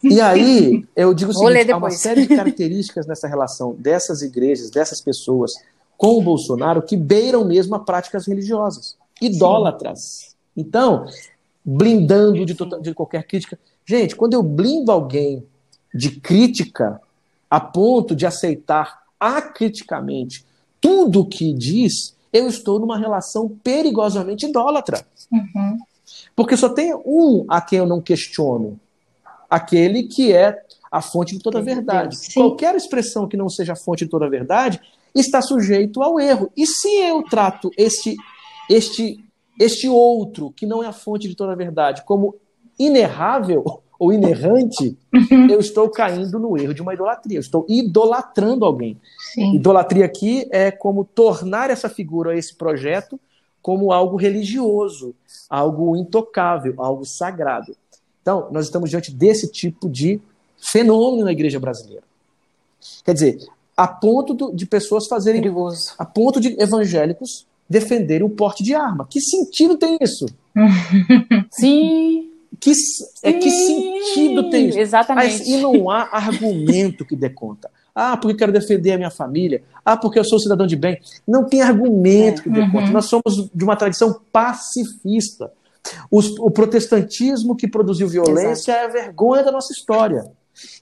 E aí, eu digo o seguinte, há uma série de características nessa relação dessas igrejas, dessas pessoas com o Bolsonaro que beiram mesmo a práticas religiosas, idólatras. Então, blindando de, tota- de qualquer crítica. Gente, quando eu blindo alguém de crítica a ponto de aceitar acriticamente tudo o que diz, eu estou numa relação perigosamente idólatra. Uhum. Porque só tem um a quem eu não questiono, aquele que é a fonte de toda a verdade. Sim. Qualquer expressão que não seja a fonte de toda a verdade está sujeito ao erro. E se eu trato este, este, este outro, que não é a fonte de toda a verdade, como inerrável ou inerrante, eu estou caindo no erro de uma idolatria. Eu estou idolatrando alguém. Sim. Idolatria aqui é como tornar essa figura, esse projeto, como algo religioso, algo intocável, algo sagrado. Então, nós estamos diante desse tipo de fenômeno na igreja brasileira. Quer dizer, a ponto de pessoas fazerem, Perigoso. a ponto de evangélicos defenderem o porte de arma. Que sentido tem isso? Sim. Que, é, que sentido tem isso? Exatamente. Mas, e não há argumento que dê conta. Ah, porque eu quero defender a minha família. Ah, porque eu sou cidadão de bem. Não tem argumento que dê Uhum. conta. Nós somos de uma tradição pacifista. Os- o protestantismo que produziu violência é a vergonha da nossa história.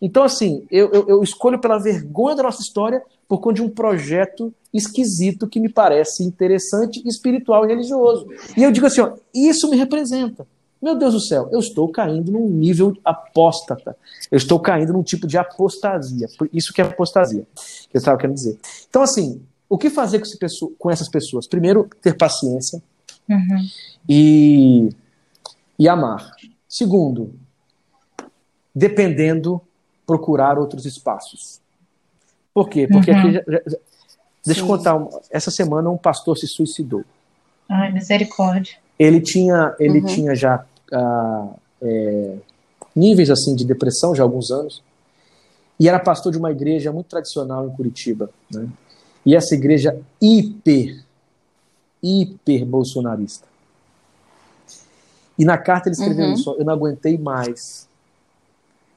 Então, assim, eu, eu- eu escolho pela vergonha da nossa história por conta de um projeto esquisito que me parece interessante, espiritual e religioso. E eu digo assim, ó, isso me representa. Meu Deus do céu, eu estou caindo num nível apóstata. Eu estou caindo num tipo de apostasia. Por Isso que é apostasia, que eu estava querendo dizer. Então, assim, o que fazer com, esse pesso- com essas pessoas? Primeiro, ter paciência Uhum. e, e amar. Segundo, dependendo, procurar outros espaços. Por quê? Porque Uhum. aqui já- já- deixa eu Sim. contar, um- essa semana um pastor se suicidou. Ai, misericórdia. Ele tinha, ele Uhum. tinha já ah, é, níveis assim de depressão já há alguns anos e era pastor de uma igreja muito tradicional em Curitiba, né? E essa igreja hiper, hiper bolsonarista. E na carta ele escreveu Uhum. isso: eu não aguentei mais,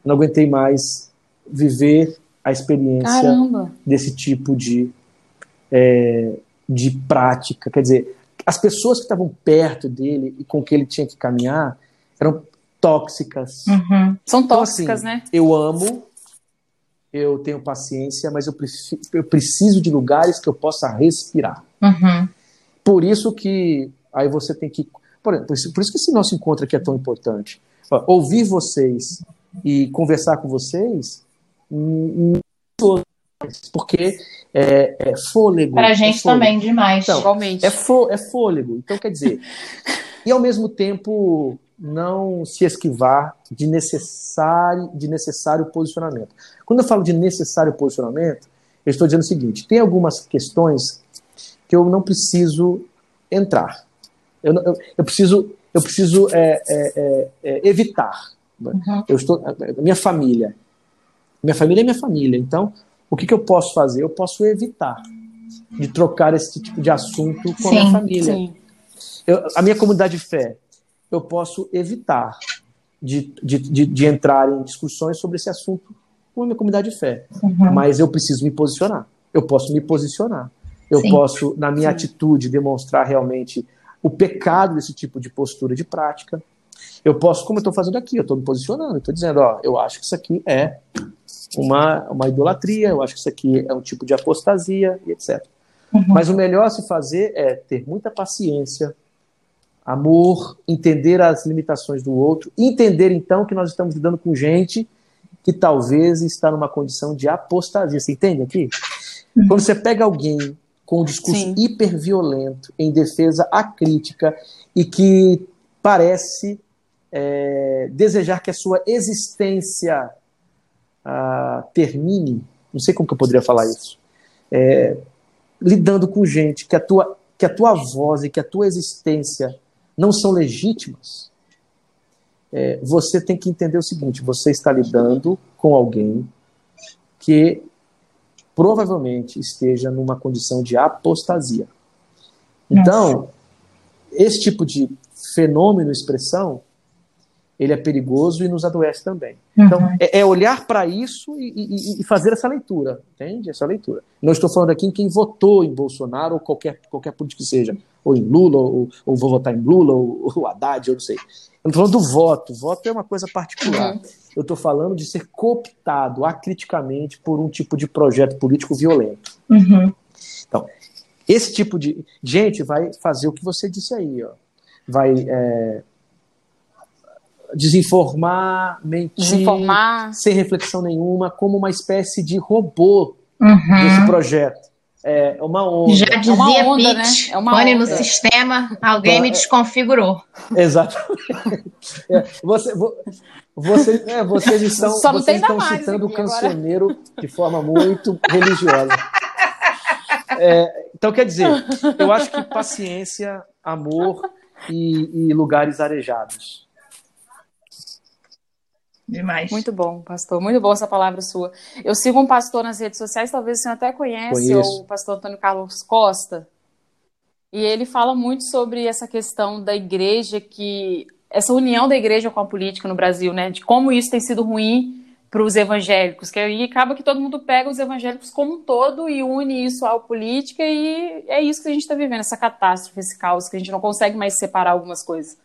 eu não aguentei mais viver a experiência Caramba. desse tipo de, é, de prática. Quer dizer, as pessoas que estavam perto dele e com que ele tinha que caminhar eram tóxicas. Uhum. São Então, tóxicas, assim, né? Eu amo, eu tenho paciência, mas eu preciso, eu preciso de lugares que eu possa respirar. Uhum. Por isso que aí você tem que. Por, por isso, por isso que esse nosso encontro aqui é tão importante. Ouvir vocês e conversar com vocês, hum, hum, porque é, é fôlego. Pra é gente fôlego. também, demais. Então, Igualmente. É, fô, é fôlego. Então, quer dizer, e ao mesmo tempo não se esquivar de necessário, de necessário posicionamento. Quando eu falo de necessário posicionamento, eu estou dizendo o seguinte: tem algumas questões que eu não preciso entrar. Eu, eu, eu preciso, eu preciso é, é, é, é, evitar. Uhum. Eu estou, a minha família, minha família é minha família. Então, o que, que eu posso fazer? Eu posso evitar de trocar esse tipo de assunto com a minha família. Sim. Eu- a minha comunidade de fé, eu posso evitar de, de, de, de entrar em discussões sobre esse assunto com a minha comunidade de fé. Uhum. Mas eu preciso me posicionar. Eu posso me posicionar. Eu Sim. posso, na minha atitude, demonstrar realmente o pecado desse tipo de postura de prática. Eu posso, como eu estou fazendo aqui, eu estou me posicionando, estou dizendo, ó, eu acho que isso aqui é uma, uma idolatria, eu acho que isso aqui é um tipo de apostasia, e etc. Uhum. Mas o melhor a se fazer é ter muita paciência, amor, entender as limitações do outro, entender então que nós estamos lidando com gente que talvez está numa condição de apostasia. Você entende aqui? Quando você pega alguém com um discurso Sim. hiperviolento em defesa acrítica e que parece é, desejar que a sua existência ah, termine, não sei como que eu poderia falar isso, é, lidando com gente que a, tua, que a tua voz e que a tua existência não são legítimas, é, você tem que entender o seguinte: você está lidando com alguém que provavelmente esteja numa condição de apostasia. Então, esse tipo de fenômeno, expressão, ele é perigoso e nos adoece também. Uhum. Então, é, é olhar para isso e, e, e, fazer essa leitura, entende? Essa leitura. Não estou falando aqui em quem votou em Bolsonaro ou qualquer, qualquer político que seja, ou em Lula, ou, ou vou votar em Lula, ou, ou Haddad, eu não sei. Eu estou falando do voto. Voto é uma coisa particular. Uhum. Eu estou falando de ser cooptado acriticamente por um tipo de projeto político violento. Uhum. Então, esse tipo de gente vai fazer o que você disse aí, ó. Vai é, desinformar, mentir, desinformar. sem reflexão nenhuma, como uma espécie de robô uhum. desse projeto. É uma onda. Já dizia é uma onda, né? É uma Pane onda. no sistema, alguém me desconfigurou. Exatamente. É, você, você, é, vocês estão, vocês estão citando o cancioneiro agora. de forma muito religiosa. É, então, quer dizer, eu acho que paciência, amor e, e lugares arejados. Demais. Muito bom, pastor. Muito bom essa palavra sua. Eu sigo um pastor nas redes sociais, talvez você até conhece, Conheço. o pastor Antônio Carlos Costa. E ele fala muito sobre essa questão da igreja, que essa união da igreja com a política no Brasil, né? De como isso tem sido ruim para os evangélicos, que aí acaba que todo mundo pega os evangélicos como um todo e une isso à política, e é isso que a gente está vivendo, essa catástrofe, esse caos, que a gente não consegue mais separar algumas coisas.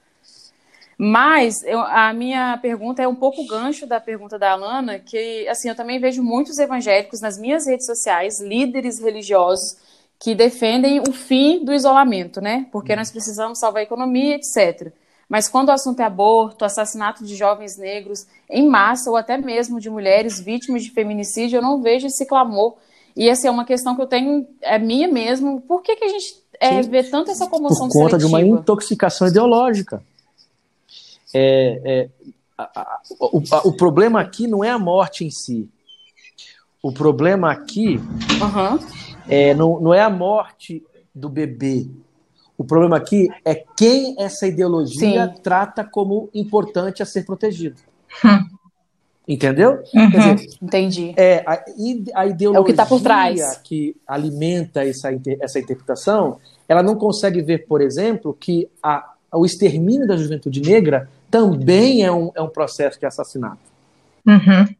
Mas eu, a minha pergunta é um pouco gancho da pergunta da Alana, que assim, eu também vejo muitos evangélicos nas minhas redes sociais, líderes religiosos, que defendem o fim do isolamento, né? Porque nós precisamos salvar a economia, etc. Mas quando o assunto é aborto, assassinato de jovens negros em massa, ou até mesmo de mulheres vítimas de feminicídio, eu não vejo esse clamor. E essa é uma questão que eu tenho, é minha mesmo. Por que, que a gente é, vê tanto essa comoção Por conta seletiva? de uma intoxicação ideológica é, é a, a, o, a, o, problema aqui não é a morte em si. O problema aqui uhum. é, não, não é a morte do bebê. O problema aqui é quem essa ideologia Sim. trata como importante a ser protegido. Hum. Entendeu? Uhum. Dizer, Entendi. É a, a ideologia é o que, tá por trás. que alimenta essa, essa interpretação, ela não consegue ver, por exemplo, que a, o extermínio da juventude negra também é um, é um processo de assassinato. Uhum.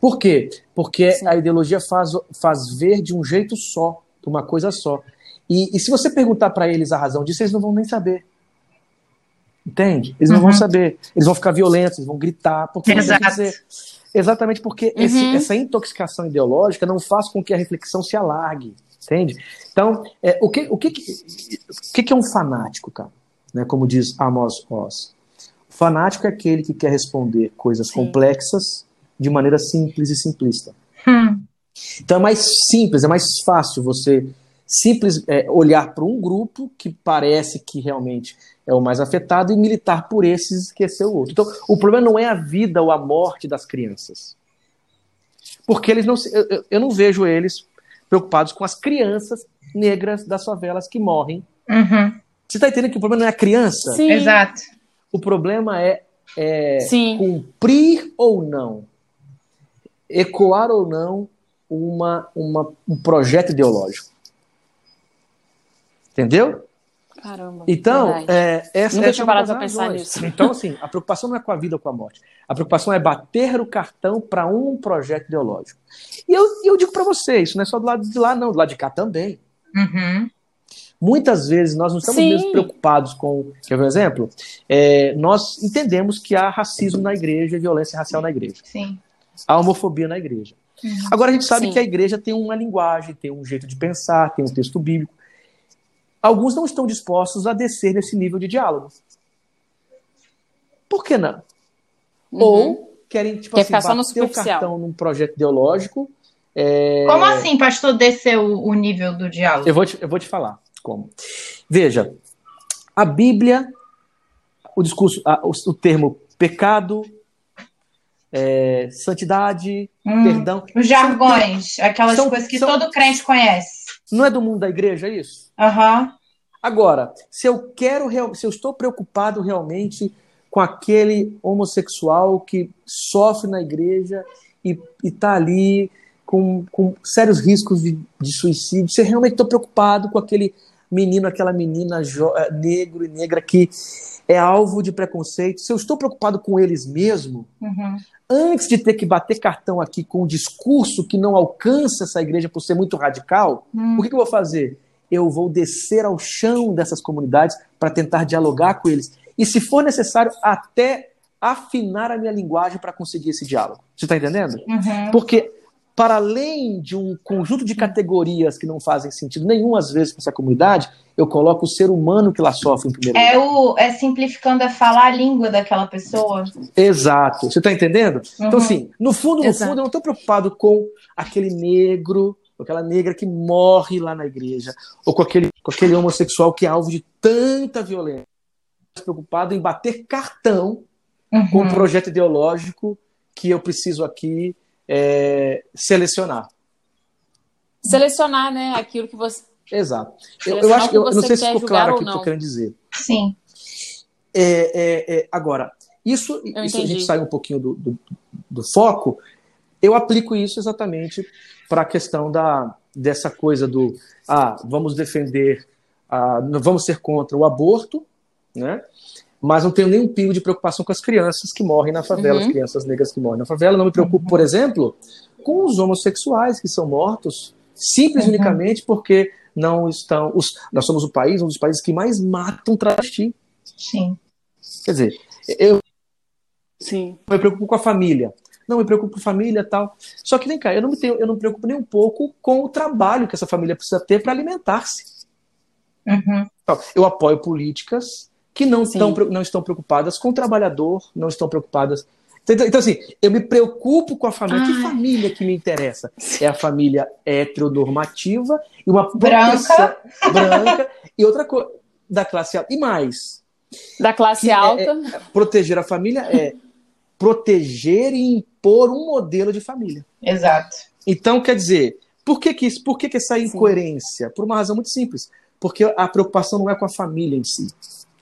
Por quê? Porque Sim. a ideologia faz, faz ver de um jeito só, de uma coisa só. E, e se você perguntar para eles a razão disso, eles não vão nem saber. Entende? Eles não uhum. vão saber. Eles vão ficar violentos, eles vão gritar. Porque exatamente porque uhum. esse, essa intoxicação ideológica não faz com que a reflexão se alargue. Entende? Então, é, o, que, o, que, o que, que é um fanático, cara? Né, como diz Amos Oz. Fanático é aquele que quer responder coisas Sim. complexas de maneira simples e simplista. Hum. Então é mais simples, é mais fácil você simples é, olhar para um grupo que parece que realmente é o mais afetado e militar por esses e esquecer o outro. Então, o problema não é a vida ou a morte das crianças. Porque eles não eu, eu não vejo eles preocupados com as crianças negras das favelas que morrem. Uhum. Você está entendendo que o problema não é a criança? Sim. Exato. O problema é, é cumprir ou não, ecoar ou não uma, uma, um projeto ideológico. Entendeu? Caramba. Então, é, essa, Nunca essa tinha é para pensar nisso. Então, assim, a preocupação não é com a vida ou com a morte. A preocupação é bater o cartão para um projeto ideológico. E eu, eu digo para você, isso não é só do lado de lá, não, do lado de cá também. Uhum. Muitas vezes nós não estamos Sim. mesmo preocupados com. Quer ver um exemplo? É, nós entendemos que há racismo na igreja e violência racial na igreja. Sim. Há homofobia na igreja. Uhum. Agora a gente sabe Sim. que a igreja tem uma linguagem, tem um jeito de pensar, tem um texto bíblico. Alguns não estão dispostos a descer nesse nível de diálogo. Por que não? Uhum. Ou querem tipo Quer assim, ficar só no bater o cartão num projeto ideológico. é, Como assim, pastor, descer o, o nível do diálogo? Eu vou, te, eu vou te falar como. Veja, a Bíblia, o discurso, a- o, o termo pecado, é, santidade, Hum, perdão, Os jargões, aquelas são- coisas que são- todo crente conhece. não é do mundo da igreja isso? Aham. Agora, se eu quero, se eu estou preocupado realmente com aquele homossexual que sofre na igreja e está ali com, com sérios riscos de, de suicídio, se eu realmente estou preocupado com aquele menino, aquela menina eh, negro e negra que é alvo de preconceito, se eu estou preocupado com eles mesmo, Uhum. antes de ter que bater cartão aqui com um discurso que não alcança essa igreja por ser muito radical, Hum. o que, que eu vou fazer? Eu vou descer ao chão dessas comunidades para tentar dialogar com eles. E, se for necessário, até afinar a minha linguagem para conseguir esse diálogo. Você está entendendo? Uhum. Porque, para além de um conjunto de categorias que não fazem sentido nenhum, às vezes, para essa comunidade, eu coloco o ser humano que lá sofre em primeiro lugar. É, o, é simplificando, é falar a língua daquela pessoa. Exato. Você está entendendo? Então, Uhum. assim, no fundo, no Exato. fundo, eu não estou preocupado com aquele negro, com aquela negra que morre lá na igreja, ou com aquele, com aquele homossexual que é alvo de tanta violência. Estou preocupado em bater cartão com Uhum. um projeto ideológico que eu preciso aqui é, selecionar. Selecionar, né, aquilo que você. Exato. Eu, eu acho que eu, eu não sei se ficou claro o que eu estou querendo dizer. Sim. É, é, é, agora, isso, isso a gente sai um pouquinho do, do, do foco. Eu aplico isso exatamente para a questão da, dessa coisa do ah, vamos defender, ah, vamos ser contra o aborto, né? Mas não tenho nenhum pingo de preocupação com as crianças que morrem na favela, Uhum. as crianças negras que morrem na favela. Não me preocupo, por exemplo, com os homossexuais que são mortos, simples e Uhum. unicamente porque não estão. Os, nós somos o país, um dos países que mais matam travesti. Sim. Quer dizer, eu Sim. me preocupo com a família. Não me preocupo com a família tal. Só que vem cá, eu não me, tenho, eu não me preocupo nem um pouco com o trabalho que essa família precisa ter para alimentar-se. Uhum. Então, Eu apoio políticas que não, Sim. tão, não estão preocupadas com o trabalhador, não estão preocupadas. Então, então, assim, eu me preocupo com a família. Que Ai. família que me interessa? É a família heteronormativa e uma Branca. branca e outra coisa da classe alta. E mais, Da classe Que é- alta. proteger a família é proteger e impor um modelo de família. Exato. Então, quer dizer, por que, que, isso, por que, que essa incoerência? Por uma razão muito simples. Porque a preocupação não é com a família em si.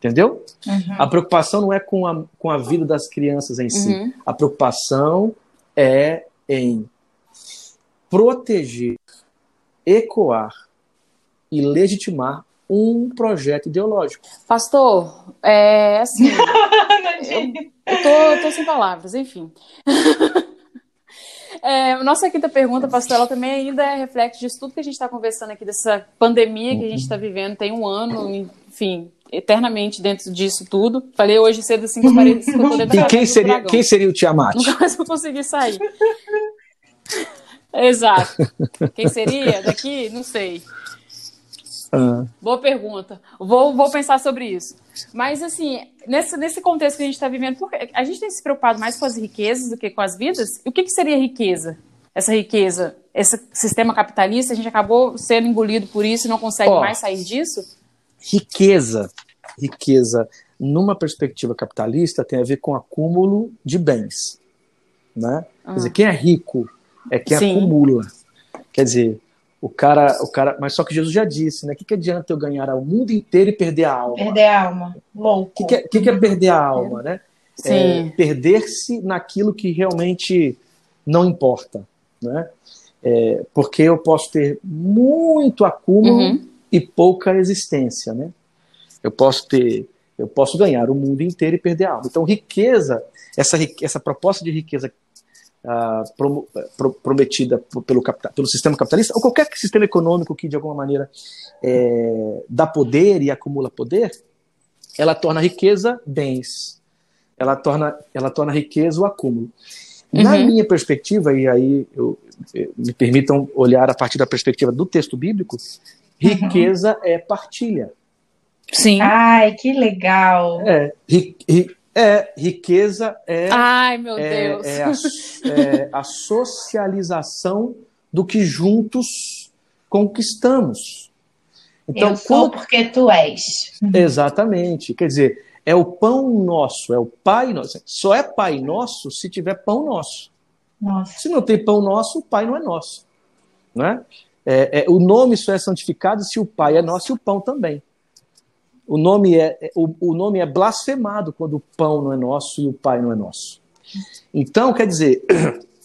Entendeu? Uhum. A preocupação não é com a, com a vida das crianças em si. Uhum. A preocupação é em proteger, ecoar e legitimar um projeto ideológico. Pastor, é assim. Eu tô, tô sem palavras, enfim. É, nossa quinta pergunta, pastor, ela também ainda é reflexo disso tudo que a gente está conversando aqui, dessa pandemia que a gente está vivendo, tem um ano, enfim, eternamente dentro disso tudo. Falei hoje cedo assim que que eu tô dentro E quem seria, dragão. quem seria o Tiamat? Nunca mais vou conseguir sair. Exato. Quem seria daqui? Não sei. Ah, Boa pergunta. Vou, vou pensar sobre isso. Mas, assim, nesse, nesse contexto que a gente está vivendo, a gente tem se preocupado mais com as riquezas do que com as vidas? O que, que seria riqueza? Essa riqueza, esse sistema capitalista, a gente acabou sendo engolido por isso e não consegue Ó. mais sair disso? Riqueza, riqueza numa perspectiva capitalista tem a ver com acúmulo de bens, né? Quer dizer, quem é rico é quem Sim. acumula. Quer dizer, o cara, o cara, mas só que Jesus já disse, né? O que, que adianta eu ganhar o mundo inteiro e perder a alma? Perder a alma. Louco. O que, que, é, que que é perder a alma, né? Sim. É perder-se naquilo que realmente não importa, né? É, porque eu posso ter muito acúmulo Uhum. E pouca existência, né? Eu posso ter, eu posso ganhar o mundo inteiro e perder a alma. Então, riqueza, essa, essa proposta de riqueza ah, promo- pro- prometida pelo, pelo sistema capitalista, ou qualquer sistema econômico que, de alguma maneira, é, dá poder e acumula poder, ela torna a riqueza bens. Ela torna, ela torna a riqueza o acúmulo. Na Uhum. minha perspectiva, e aí eu, eu- me permitam olhar a partir da perspectiva do texto bíblico, riqueza é partilha. Sim. Ai, que legal. É, ri- ri- É, riqueza é. Ai, meu é, Deus. É a, é a socialização do que juntos conquistamos. Então, Eu sou porque tu és. Exatamente. Quer dizer, é o pão nosso, é o Pai nosso. Só é Pai nosso se tiver pão nosso. Nossa. Se não tem pão nosso, o Pai não é nosso. Não é? É, o nome só é santificado se o Pai é nosso e o pão também. O nome é, é, o, o nome é blasfemado quando o pão não é nosso e o Pai não é nosso. Então, quer dizer,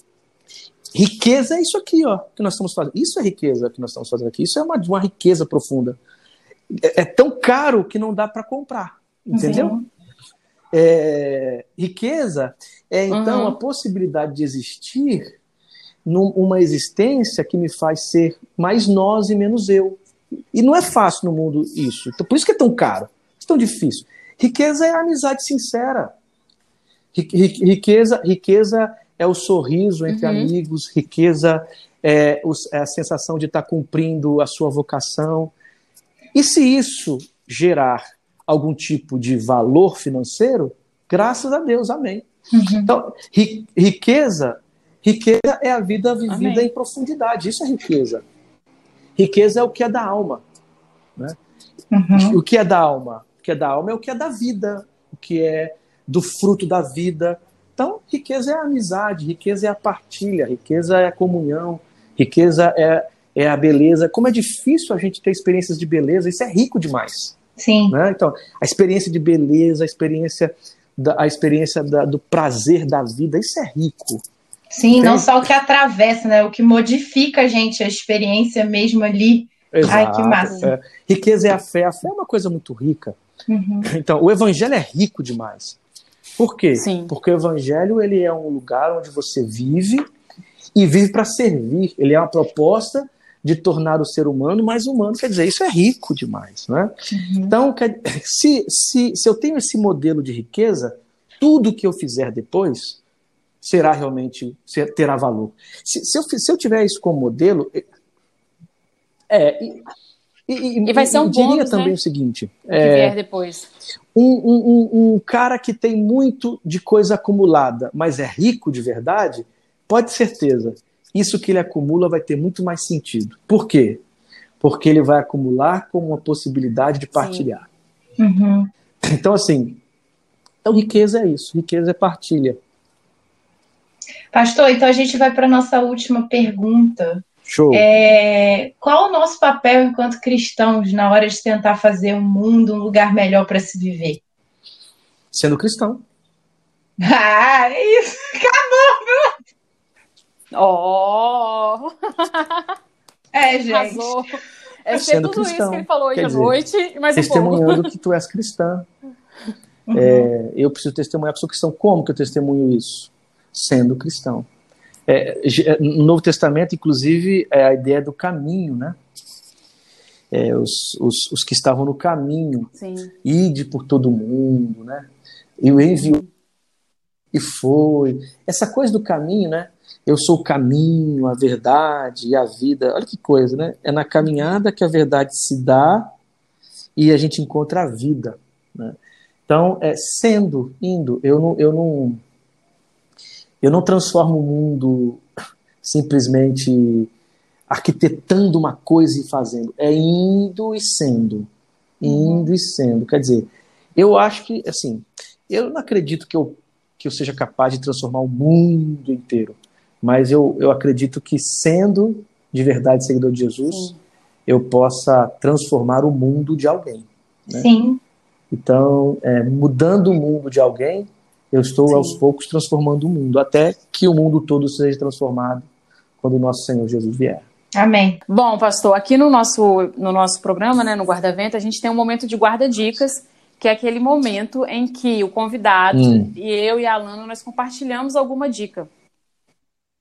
riqueza é isso aqui, ó, que nós estamos fazendo. Isso é riqueza que nós estamos fazendo aqui. Isso é uma, uma riqueza profunda. É, é tão caro que não dá para comprar, entendeu? Uhum. É, riqueza é então uhum. a possibilidade de existir numa existência que me faz ser mais nós e menos eu. E não é fácil no mundo isso. Então, por isso que é tão caro, é tão difícil. Riqueza é a amizade sincera. Riqueza, riqueza é o sorriso entre uhum. amigos, riqueza é, é, a sensação de estar cumprindo a sua vocação. E se isso gerar algum tipo de valor financeiro, graças a Deus, amém. Uhum. Então, riqueza Riqueza é a vida vivida Amém. em profundidade. Isso é riqueza. Riqueza é o que é da alma. Né? Uhum. O que é da alma? O que é da alma é o que é da vida, o que é do fruto da vida. Então, riqueza é a amizade, riqueza é a partilha, riqueza é a comunhão, riqueza é, é a beleza. Como é difícil a gente ter experiências de beleza, isso é rico demais. Sim. Né? Então, a experiência de beleza, a experiência, da, a experiência da, do prazer da vida, isso é rico. Sim, não só o que atravessa, né? O que modifica a gente, a experiência mesmo ali. Exato, Ai, que massa. É. Riqueza é a fé. A fé é uma coisa muito rica. Uhum. Então, o evangelho é rico demais. Por quê? Sim. Porque o evangelho ele é um lugar onde você vive e vive para servir. Ele é uma proposta de tornar o ser humano mais humano. Quer dizer, isso é rico demais. Né? Uhum. Então, se, se, se eu tenho esse modelo de riqueza, tudo que eu fizer depois será realmente, terá valor. Se, se, eu, se eu tiver isso como modelo, é, e, e, e vai ser um diria bônus, também né? o seguinte: é, depois. Um, um, um, cara que tem muito de coisa acumulada, mas é rico de verdade, pode certeza, isso que ele acumula vai ter muito mais sentido. Por quê? Porque ele vai acumular com uma possibilidade de partilhar. Uhum. Então, assim, então riqueza é isso, riqueza é partilha. Pastor, então a gente vai para a nossa última pergunta. Show. É, qual o nosso papel enquanto cristãos na hora de tentar fazer o mundo um lugar melhor para se viver? Sendo cristão. Ah, isso! Acabou, Oh! É, gente. Arrasou. É ser tudo cristão. isso que ele falou hoje à noite, mas testemunhando um que tu és cristã. Uhum. É, eu preciso testemunhar que sou cristão. Como que eu testemunho isso? Sendo cristão. É, no Novo Testamento, inclusive, é a ideia do caminho, né? É, os, os, os, que estavam no caminho, Sim. ide por todo mundo, né? E o enviou e foi. Essa coisa do caminho, né? Eu sou o caminho, a verdade e a vida. Olha que coisa, né? É na caminhada que a verdade se dá e a gente encontra a vida. Né? Então, é, sendo, indo, eu não, eu não, eu não transformo o mundo simplesmente arquitetando uma coisa e fazendo. É indo e sendo. Indo e sendo. Quer dizer, eu acho que, assim, eu não acredito que eu, que eu seja capaz de transformar o mundo inteiro. Mas eu, eu acredito que, sendo de verdade seguidor de Jesus, Sim. eu possa transformar o mundo de alguém. Né? Sim. Então, é, mudando o mundo de alguém, eu estou Sim. aos poucos transformando o mundo, até que o mundo todo seja transformado quando o nosso Senhor Jesus vier. Amém. Bom, pastor, aqui no nosso, no nosso programa, né, no Guarda-Vento, a gente tem um momento de guarda-dicas, que é aquele momento em que o convidado hum. e eu e a Alana, nós compartilhamos alguma dica.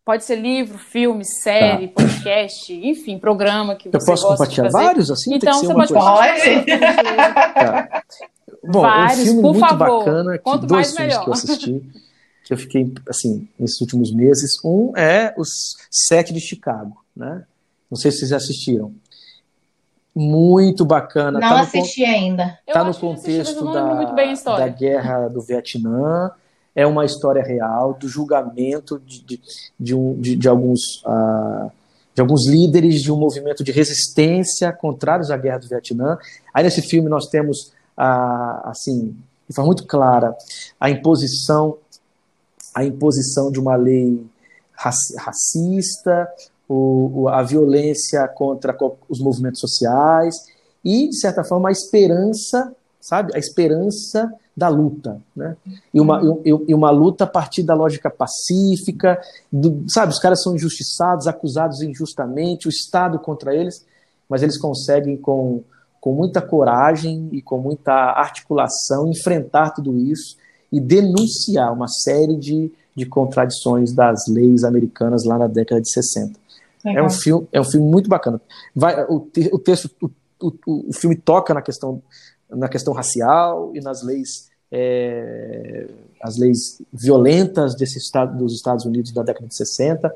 Pode ser livro, filme, série, tá. podcast, enfim, programa que você Eu posso compartilhar vários assim? Então você pode coisa. compartilhar. Tá. Bom, Vários, um filme muito favor. bacana, que Quanto dois filmes melhor. que eu assisti, que eu fiquei, assim, nesses últimos meses. Um é Os Sete de Chicago, né? Não sei se vocês assistiram. muito bacana. Não tá assisti no, ainda. Tá no contexto da, da guerra do Vietnã. É uma história real do julgamento de, de, de, um, de, de alguns. Uh, de alguns líderes de um movimento de resistência contrários à guerra do Vietnã. Aí nesse filme nós temos, a, assim, de forma muito clara, a imposição, a imposição de uma lei racista, o, a violência contra os movimentos sociais e, de certa forma, a esperança, sabe? A esperança da luta, né? E uma, e, e uma luta a partir da lógica pacífica, do, sabe? Os caras são injustiçados, acusados injustamente, o Estado contra eles, mas eles conseguem com, com muita coragem e com muita articulação enfrentar tudo isso e denunciar uma série de, de contradições das leis americanas lá na década de 60. É um filme, é um filme muito bacana. Vai, o, o texto, o, o, o filme toca na questão na questão racial e nas leis é, as leis violentas desse estado dos Estados Unidos da década de 60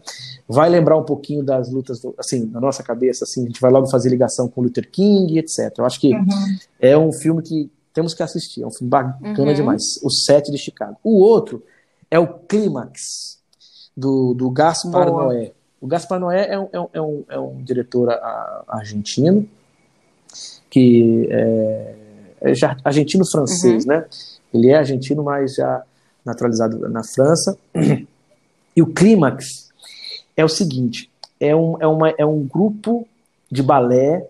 vai lembrar um pouquinho das lutas do, assim na nossa cabeça assim a gente vai logo fazer ligação com Luther King etc eu acho que uhum. é um filme que temos que assistir é um filme bacana uhum. demais o Sete de Chicago o outro é o Clímax do, do Gaspar Boa. Noé o Gaspar Noé é um, é um, é um, é um diretor argentino que é, é argentino-francês, uhum. né? Ele é argentino, mas já naturalizado na França. E o clímax é o seguinte: é um, é uma, é um grupo de balé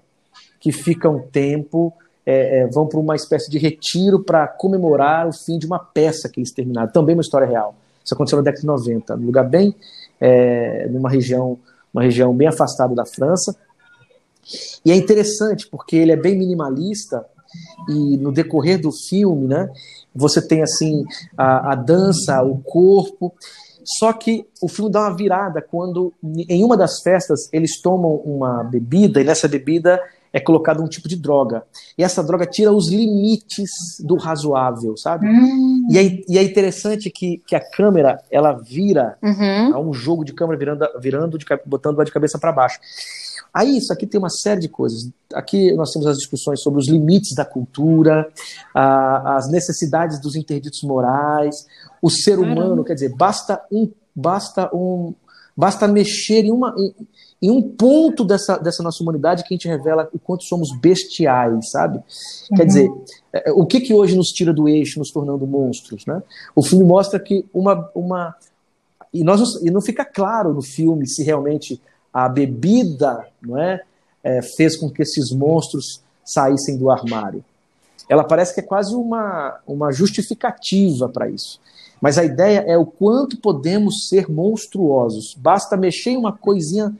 que fica um tempo, é, é, vão para uma espécie de retiro para comemorar o fim de uma peça que eles terminaram. Também uma história real. Isso aconteceu na década de 90, num lugar bem, é, numa região, uma região bem afastada da França. E é interessante porque ele é bem minimalista e no decorrer do filme, né, você tem assim a, a dança, o corpo. Só que o filme dá uma virada quando, em uma das festas, eles tomam uma bebida e nessa bebida é colocado um tipo de droga. E essa droga tira os limites do razoável, sabe? Hum. E, é, e é interessante que, que a câmera ela vira, uhum. há um jogo de câmera virando, virando de, botando de cabeça para baixo. Aí, isso aqui tem uma série de coisas. Aqui nós temos as discussões sobre os limites da cultura, a, as necessidades dos interditos morais, o ser humano, quer dizer, basta um, basta um, basta mexer em, uma, em, em, um ponto dessa, dessa nossa humanidade que a gente revela o quanto somos bestiais, sabe? Uhum. Quer dizer, é, o que que hoje nos tira do eixo, nos tornando monstros, né? O filme mostra que uma, uma e nós e não fica claro no filme se realmente a bebida não é, é, fez com que esses monstros saíssem do armário. Ela parece que é quase uma, uma justificativa para isso. Mas a ideia é o quanto podemos ser monstruosos. Basta mexer em uma coisinha,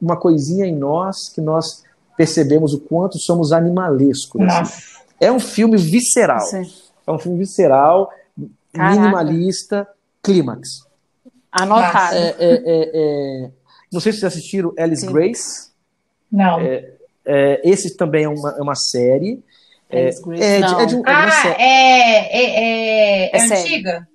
uma coisinha em nós que nós percebemos o quanto somos animalescos. Assim. É um filme visceral. Sim. É um filme visceral, Caraca. minimalista, clímax. Anotado. É, é, é, é não sei se vocês assistiram Alice Sim. Grace. Não. É, é, esse também é uma, é uma série. Alice Grace. É, não. É de, um, ah, série. é, é, é, é antiga?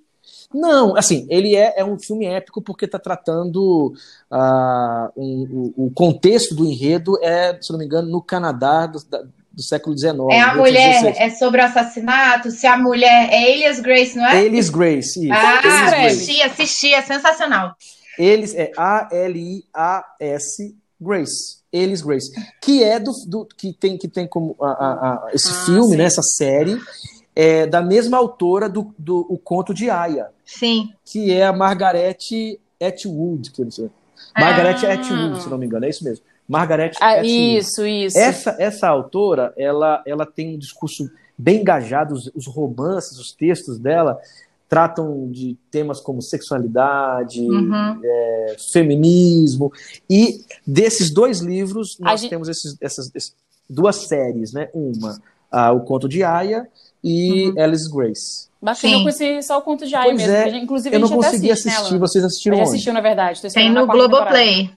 Não, assim, ele é, é um filme épico porque está tratando uh, um, o, o, contexto do enredo é, se não me engano, no Canadá do, da, do século XIX. É a mulher, 16. é sobre o assassinato, se a mulher é Elias Grace, não é? Elias Grace, isso. Ah, assisti, assisti, é sensacional. Eles é A-L-I-A-S Grace. Eles Grace. Que é do, do que tem que tem como a, a, a, esse ah, filme, né, essa série, é da mesma autora do, do o conto de Aya. Sim. Que é a Margaret Atwood, que eu não sei. Margaret ah. Atwood, se não me engano, é isso mesmo. Margaret ah, Atwood. Isso, isso. Essa, essa autora, ela, ela tem um discurso bem engajado, os, os romances, os textos dela tratam de temas como sexualidade, uhum. é, feminismo, e desses dois livros nós gente... temos esses, essas, essas, duas séries, né? Uma, ah, o Conto de Aya e uhum. Alice Grace. Bacana, eu conheci só o Conto de Aya pois mesmo. É, inclusive, eu não consegui assiste, assistir, né, vocês assistiram onde? assistiu, na verdade. Tem no Globoplay.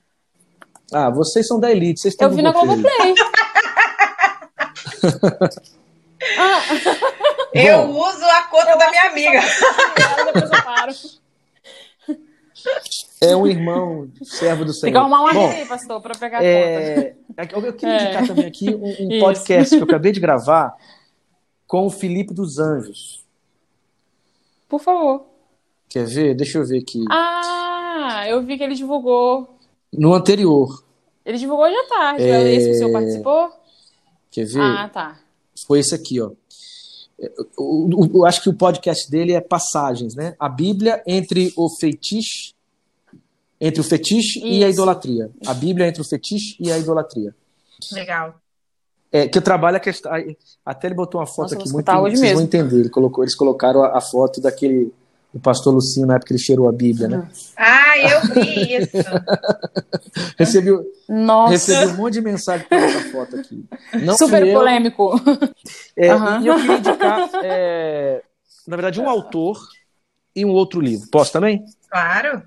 Ah, vocês são da Elite, vocês têm Eu vi na Globoplay. ah. Eu Bom, uso a conta da minha amiga. Depois eu paro. É um irmão, servo do Senhor. Tem que arrumar uma Bom, pastor, para pegar a é, conta. Eu, eu queria É. indicar também aqui um, um podcast que eu acabei de gravar com o Felipe dos Anjos. Por favor. Quer ver? Deixa eu ver aqui. Ah, eu vi que ele divulgou. No anterior, Ele divulgou hoje à tarde. É. Esse que o senhor participou? quer ver? Ah, tá. Foi esse aqui, ó. Eu, eu- eu acho que o podcast dele é passagens, né? A Bíblia entre o fetiche, entre o fetiche e a Isso. idolatria. A Bíblia entre o fetiche e a idolatria. Legal. É, que eu trabalho a questão. Até ele botou uma foto Nossa, aqui muito. Vocês vão mesmo. entender. Ele colocou, eles colocaram a, a foto daquele do pastor Lucinho na época que ele cheirou a Bíblia, né? Ah, eu vi isso. Recebi, Nossa. recebi um monte de mensagem por essa foto aqui. Não Super eu, polêmico. É, Aham. E eu queria indicar, é, na verdade, um autor e um outro livro. Posso também? Claro.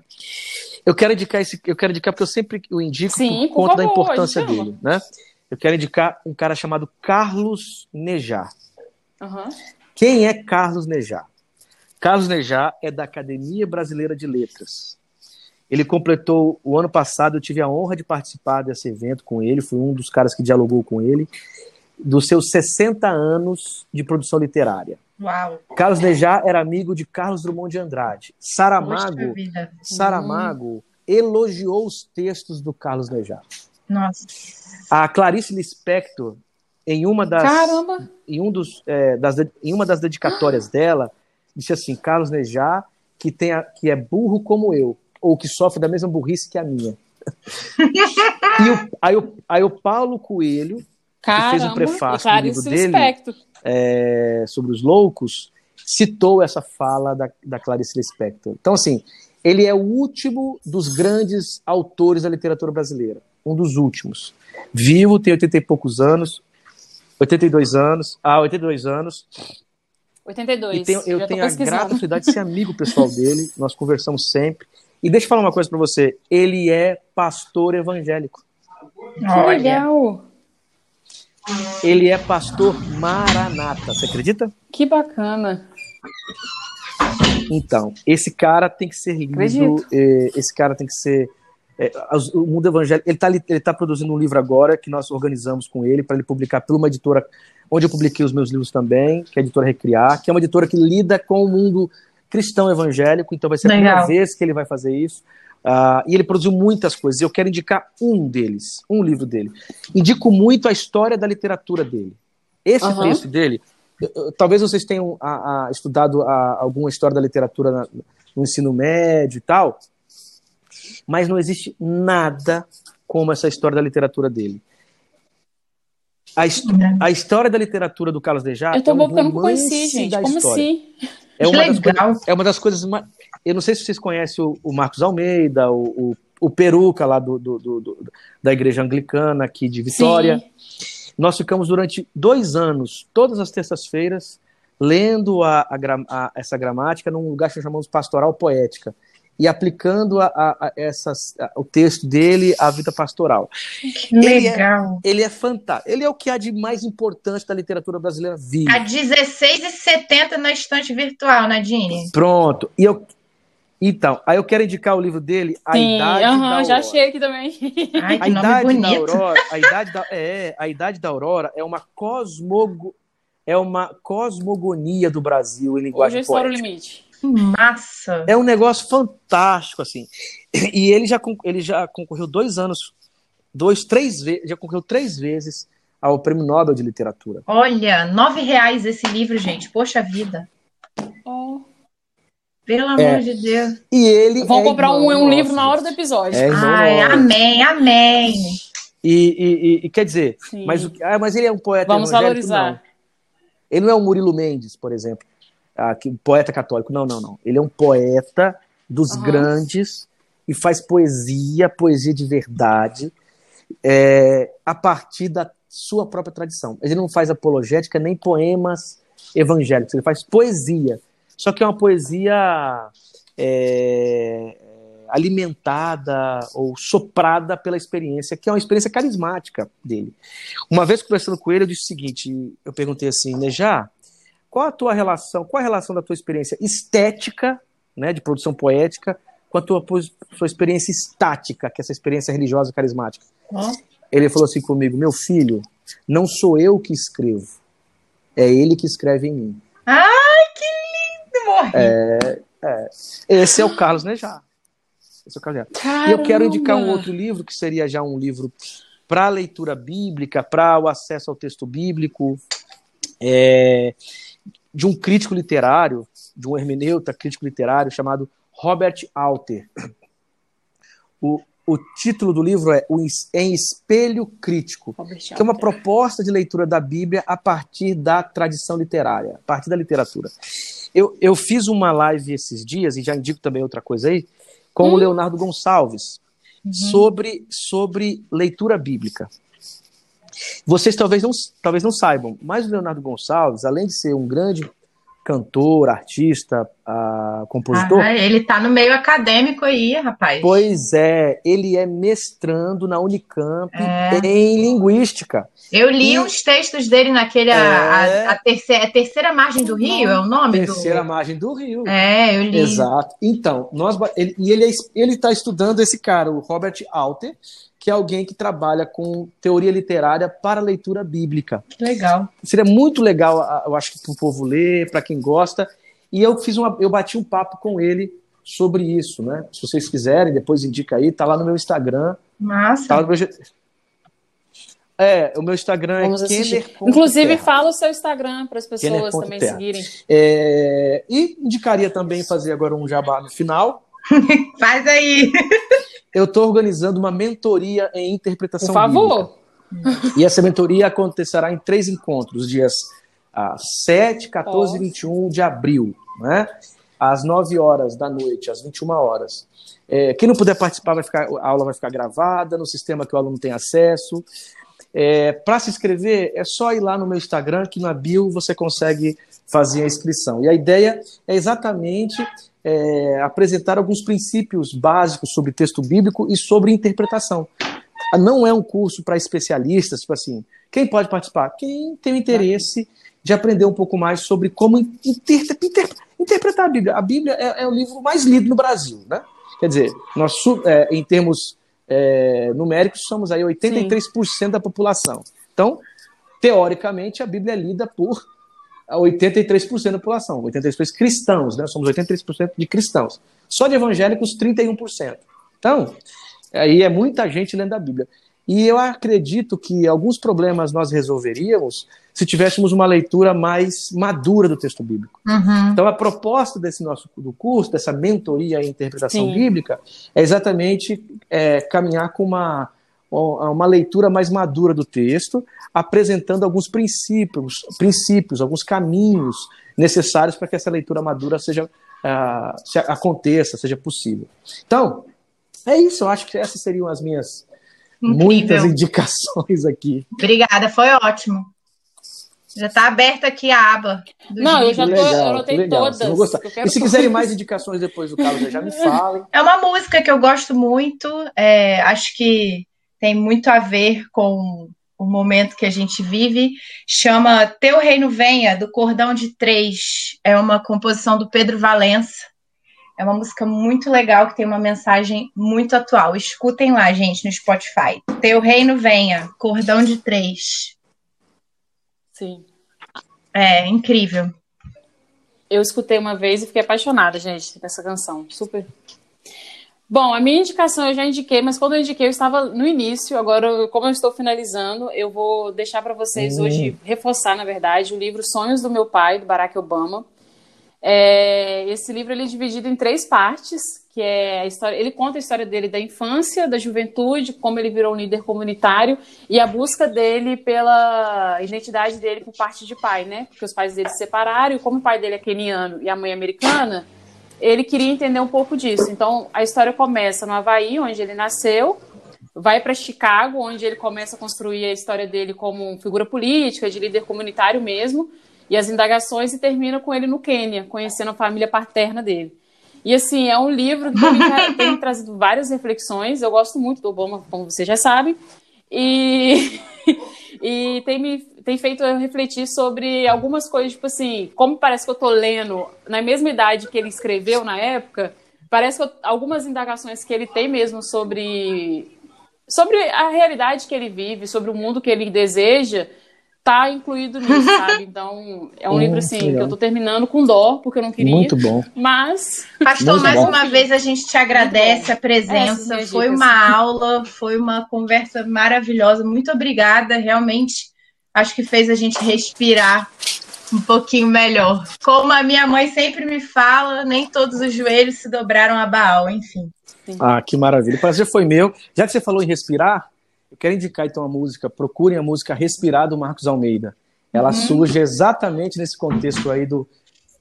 Eu quero indicar esse, eu quero indicar porque eu sempre eu indico Sim, por por conta da favor, importância a gente ama. dele, né? Eu quero indicar um cara chamado Carlos Nejar. Aham. Quem é Carlos Nejar? Carlos Nejar é da Academia Brasileira de Letras. Ele completou o ano passado, eu tive a honra de participar desse evento com ele, fui um dos caras que dialogou com ele, dos seus 60 anos de produção literária. Uau. Carlos Nejar era amigo de Carlos Drummond de Andrade. Saramago. Saramago elogiou os textos do Carlos Nejar. Nossa. A Clarice Lispector, em uma das, Caramba. em, um dos, é, das, em uma das dedicatórias dela, disse assim: Carlos Nejar, que, tem a- que é burro como eu, ou que sofre da mesma burrice que a minha. e o, aí, o, aí o Paulo Coelho, Caramba. fez um prefácio no livro dele. É, sobre os loucos, citou essa fala da, da Clarice Lispector. Então, assim, ele é o último dos grandes autores da literatura brasileira. Um dos últimos. Vivo, tem 80 e poucos anos. 82 anos. Ah, 82 anos. 82. E tenho- eu Já tô tenho a grata felicidade de ser amigo pessoal dele. Nós conversamos sempre. E deixa eu falar uma coisa para você. Ele é pastor evangélico. Que Olha. legal. Ele é pastor maranata. Você acredita? Que bacana. Então, esse cara tem que ser lido, eh, esse cara tem que ser. eh, o mundo evangélico. Ele está ele tá produzindo um livro agora que nós organizamos com ele para ele publicar por uma editora onde eu publiquei os meus livros também, que é a editora Recriar, que é uma editora que lida com o mundo cristão evangélico, então vai ser a primeira vez que ele vai fazer isso. Ah, e ele produziu muitas coisas. Eu quero indicar um deles, um livro dele. Indico muito a história da literatura dele. Esse Aham. texto dele, talvez vocês tenham ah, ah, estudado ah, alguma história da literatura na- no ensino médio e tal, mas não existe nada como essa história da literatura dele. A, his- a história da literatura do Carlos Dejar Eu tô é um porque eu conheci, gente. Como assim? É uma, das legal. coisas, é uma das coisas mais. Eu não sei se vocês conhecem o, o Marcos Almeida, o, o, o Peruca lá do, do- do- do- da Igreja Anglicana aqui de Vitória. Sim. Nós ficamos durante dois anos, todas as terças-feiras, lendo a, a a- essa gramática num lugar que chamamos Pastoral Poética e aplicando a, essas, o texto dele à vida pastoral. Que Ele é- legal. Ele é fantástico. Ele é o que há de mais importante da literatura brasileira viva. A 16,70 na estante virtual, Nadine. Pronto. E eu, então, aí eu quero indicar o livro dele, A Sim, Idade aham, da Aurora. já achei aqui também. Ai, A idade da. Aurora, a idade da, é, a idade da Aurora é uma cosmogo, é uma cosmogonia do Brasil em Hoje linguagem eu estouro o poética. limite. Que massa. É um negócio fantástico assim. E ele já ele já concorreu dois anos, dois, três vezes, já concorreu três vezes ao Prêmio Nobel de Literatura. Olha, nove reais esse livro, gente. Poxa vida. Oh. Pelo amor É. de Deus. E ele Vão é comprar um, um livro na hora do episódio. É Ai, amém, amém. E, e- e- e quer dizer, Sim. mas, o ah, mas ele é um poeta Vamos valorizar. Não. Ele não é um Murilo Mendes, por exemplo, ah, que, poeta católico. Não, não, não. Ele é um poeta dos grandes e faz poesia, poesia de verdade, é, a partir da sua própria tradição. Ele não faz apologética nem poemas evangélicos, ele faz poesia. Só que é uma poesia é, alimentada ou soprada pela experiência, que é uma experiência carismática dele. Uma vez conversando com ele, eu disse o seguinte: eu perguntei assim, Nejá, qual a tua relação, qual a relação da tua experiência estética, né, de produção poética, com a tua sua experiência estática, que é essa experiência religiosa carismática. Ele falou assim comigo: Meu filho, não sou eu que escrevo, é ele que escreve em mim. Ai, que lindo! Morri. É, é. Esse é o Carlos Nejar. Esse é o Carlos Nejar. E eu quero indicar um outro livro, que seria já um livro para leitura bíblica, para o acesso ao texto bíblico, é, de um crítico literário, de um hermeneuta crítico literário chamado Robert Alter. O, o título do livro é Em Espelho Crítico, que é uma proposta de leitura da Bíblia a partir da tradição literária, a partir da literatura. Eu, eu fiz uma live esses dias, e já indico também outra coisa aí, com hum. o Leonardo Gonçalves, uhum. sobre, sobre leitura bíblica. Vocês talvez não, talvez não saibam, mas o Leonardo Gonçalves, além de ser um grande cantor, artista, uh, compositor. Ah, ele está no meio acadêmico aí, rapaz. Pois é, ele é mestrando na Unicamp é. em linguística. Eu li e... uns textos dele naquele é... a, a, terceira, a, terceira, margem do Rio, é o nome terceira do... margem do Rio. É, eu li. Exato. Então, nós ele, e ele é ele está estudando esse cara, o Robert Alter, que é alguém que trabalha com teoria literária para leitura bíblica. Que legal. Seria muito legal, eu acho que para o povo ler, para quem gosta. E eu fiz uma, eu bati um papo com ele sobre isso, né? Se vocês quiserem, depois indica aí, tá lá no meu Instagram. Massa. Tá meu... É, o meu Instagram Vamos é Kenner. Inclusive, fala o seu Instagram para as pessoas também terra. seguirem. É... E indicaria também fazer agora um jabá no final. Faz aí. eu estou organizando uma mentoria em interpretação Por favor. Bíblica. E essa mentoria acontecerá em três encontros, dias ah, 7, 14 e 21 de abril, né? às 9 horas da noite, às 21 horas. É, quem não puder participar, vai ficar, a aula vai ficar gravada no sistema que o aluno tem acesso. É, Para se inscrever, é só ir lá no meu Instagram, que na bio você consegue fazer a inscrição. E a ideia é exatamente é, apresentar alguns princípios básicos sobre texto bíblico e sobre interpretação. Não é um curso para especialistas, tipo assim, quem pode participar? Quem tem interesse de aprender um pouco mais sobre como inter inter interpretar a Bíblia. A Bíblia é, é, o livro mais lido no Brasil, né? Quer dizer, nós, é, em termos é, numéricos, somos aí 83% Sim. da população. Então, teoricamente, a Bíblia é lida por 83% da população, 83% cristãos, né? Somos 83% de cristãos. Só de evangélicos, 31%. Então, aí é muita gente lendo a Bíblia. E eu acredito que alguns problemas nós resolveríamos se tivéssemos uma leitura mais madura do texto bíblico. Uhum. Então, a proposta desse nosso do curso, dessa mentoria em interpretação Sim. bíblica, é exatamente é, caminhar com uma, uma leitura mais madura do texto, apresentando alguns princípios, princípios, alguns caminhos necessários para que essa leitura madura seja uh, se aconteça, seja possível. Então, é isso. Eu acho que essas seriam as minhas Incrível. muitas indicações aqui. Obrigada, foi ótimo. Já está aberta aqui a aba. Não, eu já tô, legal, eu anotei todas. E se quiserem mais indicações depois do Carlos, já me falem. É uma música que eu gosto muito. É, acho que tem muito a ver com o momento que a gente vive, chama Teu Reino Venha, do Cordão de Três. É uma composição do Pedro Valença. É uma música muito legal que tem uma mensagem muito atual. Escutem lá, gente, no Spotify. Teu Reino Venha, Cordão de Três. Sim. É incrível. Eu escutei uma vez e fiquei apaixonada, gente, dessa canção. Super Bom, a minha indicação eu já indiquei, mas quando eu indiquei eu estava no início. Agora, como eu estou finalizando, eu vou deixar para vocês uhum. hoje reforçar, na verdade, o livro Sonhos do Meu Pai, do Barack Obama. É, esse livro ele é dividido em três partes, que é a história. Ele conta a história dele da infância, da juventude, como ele virou um líder comunitário e a busca dele pela identidade dele por parte de pai, né? Porque os pais dele se separaram e como o pai dele é keniano e a mãe é americana ele queria entender um pouco disso. Então, a história começa no Havaí, onde ele nasceu, vai para Chicago, onde ele começa a construir a história dele como figura política, de líder comunitário mesmo, e as indagações e termina com ele no Quênia, conhecendo a família paterna dele. E assim, é um livro que tem, tem trazido várias reflexões. Eu gosto muito do Obama, como vocês já sabem. E, e tem me tem feito eu refletir sobre algumas coisas, tipo assim, como parece que eu tô lendo na mesma idade que ele escreveu na época, parece que eu, algumas indagações que ele tem mesmo sobre sobre a realidade que ele vive, sobre o mundo que ele deseja, tá incluído nisso, sabe? Então, é um livro assim legal. que eu tô terminando com dó, porque eu não queria. Muito bom. Mas Pastor, mais bom. uma vez a gente te agradece a presença. É, foi uma aula, foi uma conversa maravilhosa. Muito obrigada, realmente acho que fez a gente respirar um pouquinho melhor. Como a minha mãe sempre me fala, nem todos os joelhos se dobraram a Baal, enfim. Ah, que maravilha. O prazer foi meu. Já que você falou em respirar, eu quero indicar então a música, procurem a música Respirar do Marcos Almeida. Ela uhum. surge exatamente nesse contexto aí do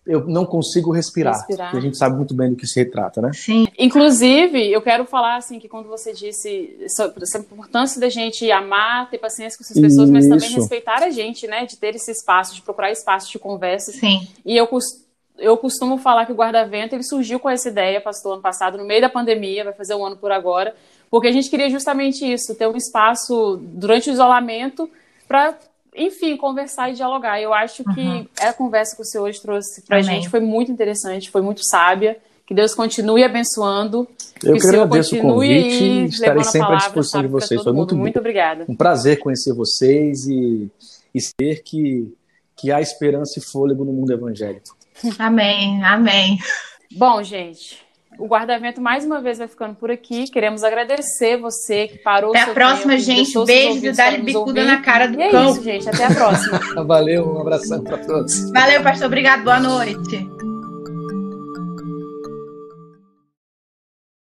eu não consigo respirar. respirar. a gente sabe muito bem do que se retrata, né? Sim. Inclusive, eu quero falar assim que quando você disse sobre essa importância da gente amar, ter paciência com essas pessoas, Isso. mas também respeitar a gente, né? De ter esse espaço, de procurar espaço de conversa. Sim. E eu eu costumo falar que o guarda-vento ele surgiu com essa ideia, pastor, ano passado, no meio da pandemia, vai fazer um ano por agora, porque a gente queria justamente isso, ter um espaço durante o isolamento para enfim, conversar e dialogar. Eu acho que uhum. a conversa que o senhor hoje trouxe para a gente foi muito interessante, foi muito sábia. Que Deus continue abençoando. Eu que, agradeço o convite e estarei sempre à disposição de vocês. Foi muito, muito obrigada. Um prazer conhecer vocês e, e ser que, que há esperança e fôlego no mundo evangélico. Amém, amém. Bom, gente, o guardamento mais uma vez vai ficando por aqui. Queremos agradecer você que parou. Até a próxima, tempo, gente. Beijo e dá-lhe bicuda na cara do e cão. É isso, gente. Até a próxima. Valeu, um abração para todos. Valeu, pastor. Obrigado. Boa noite.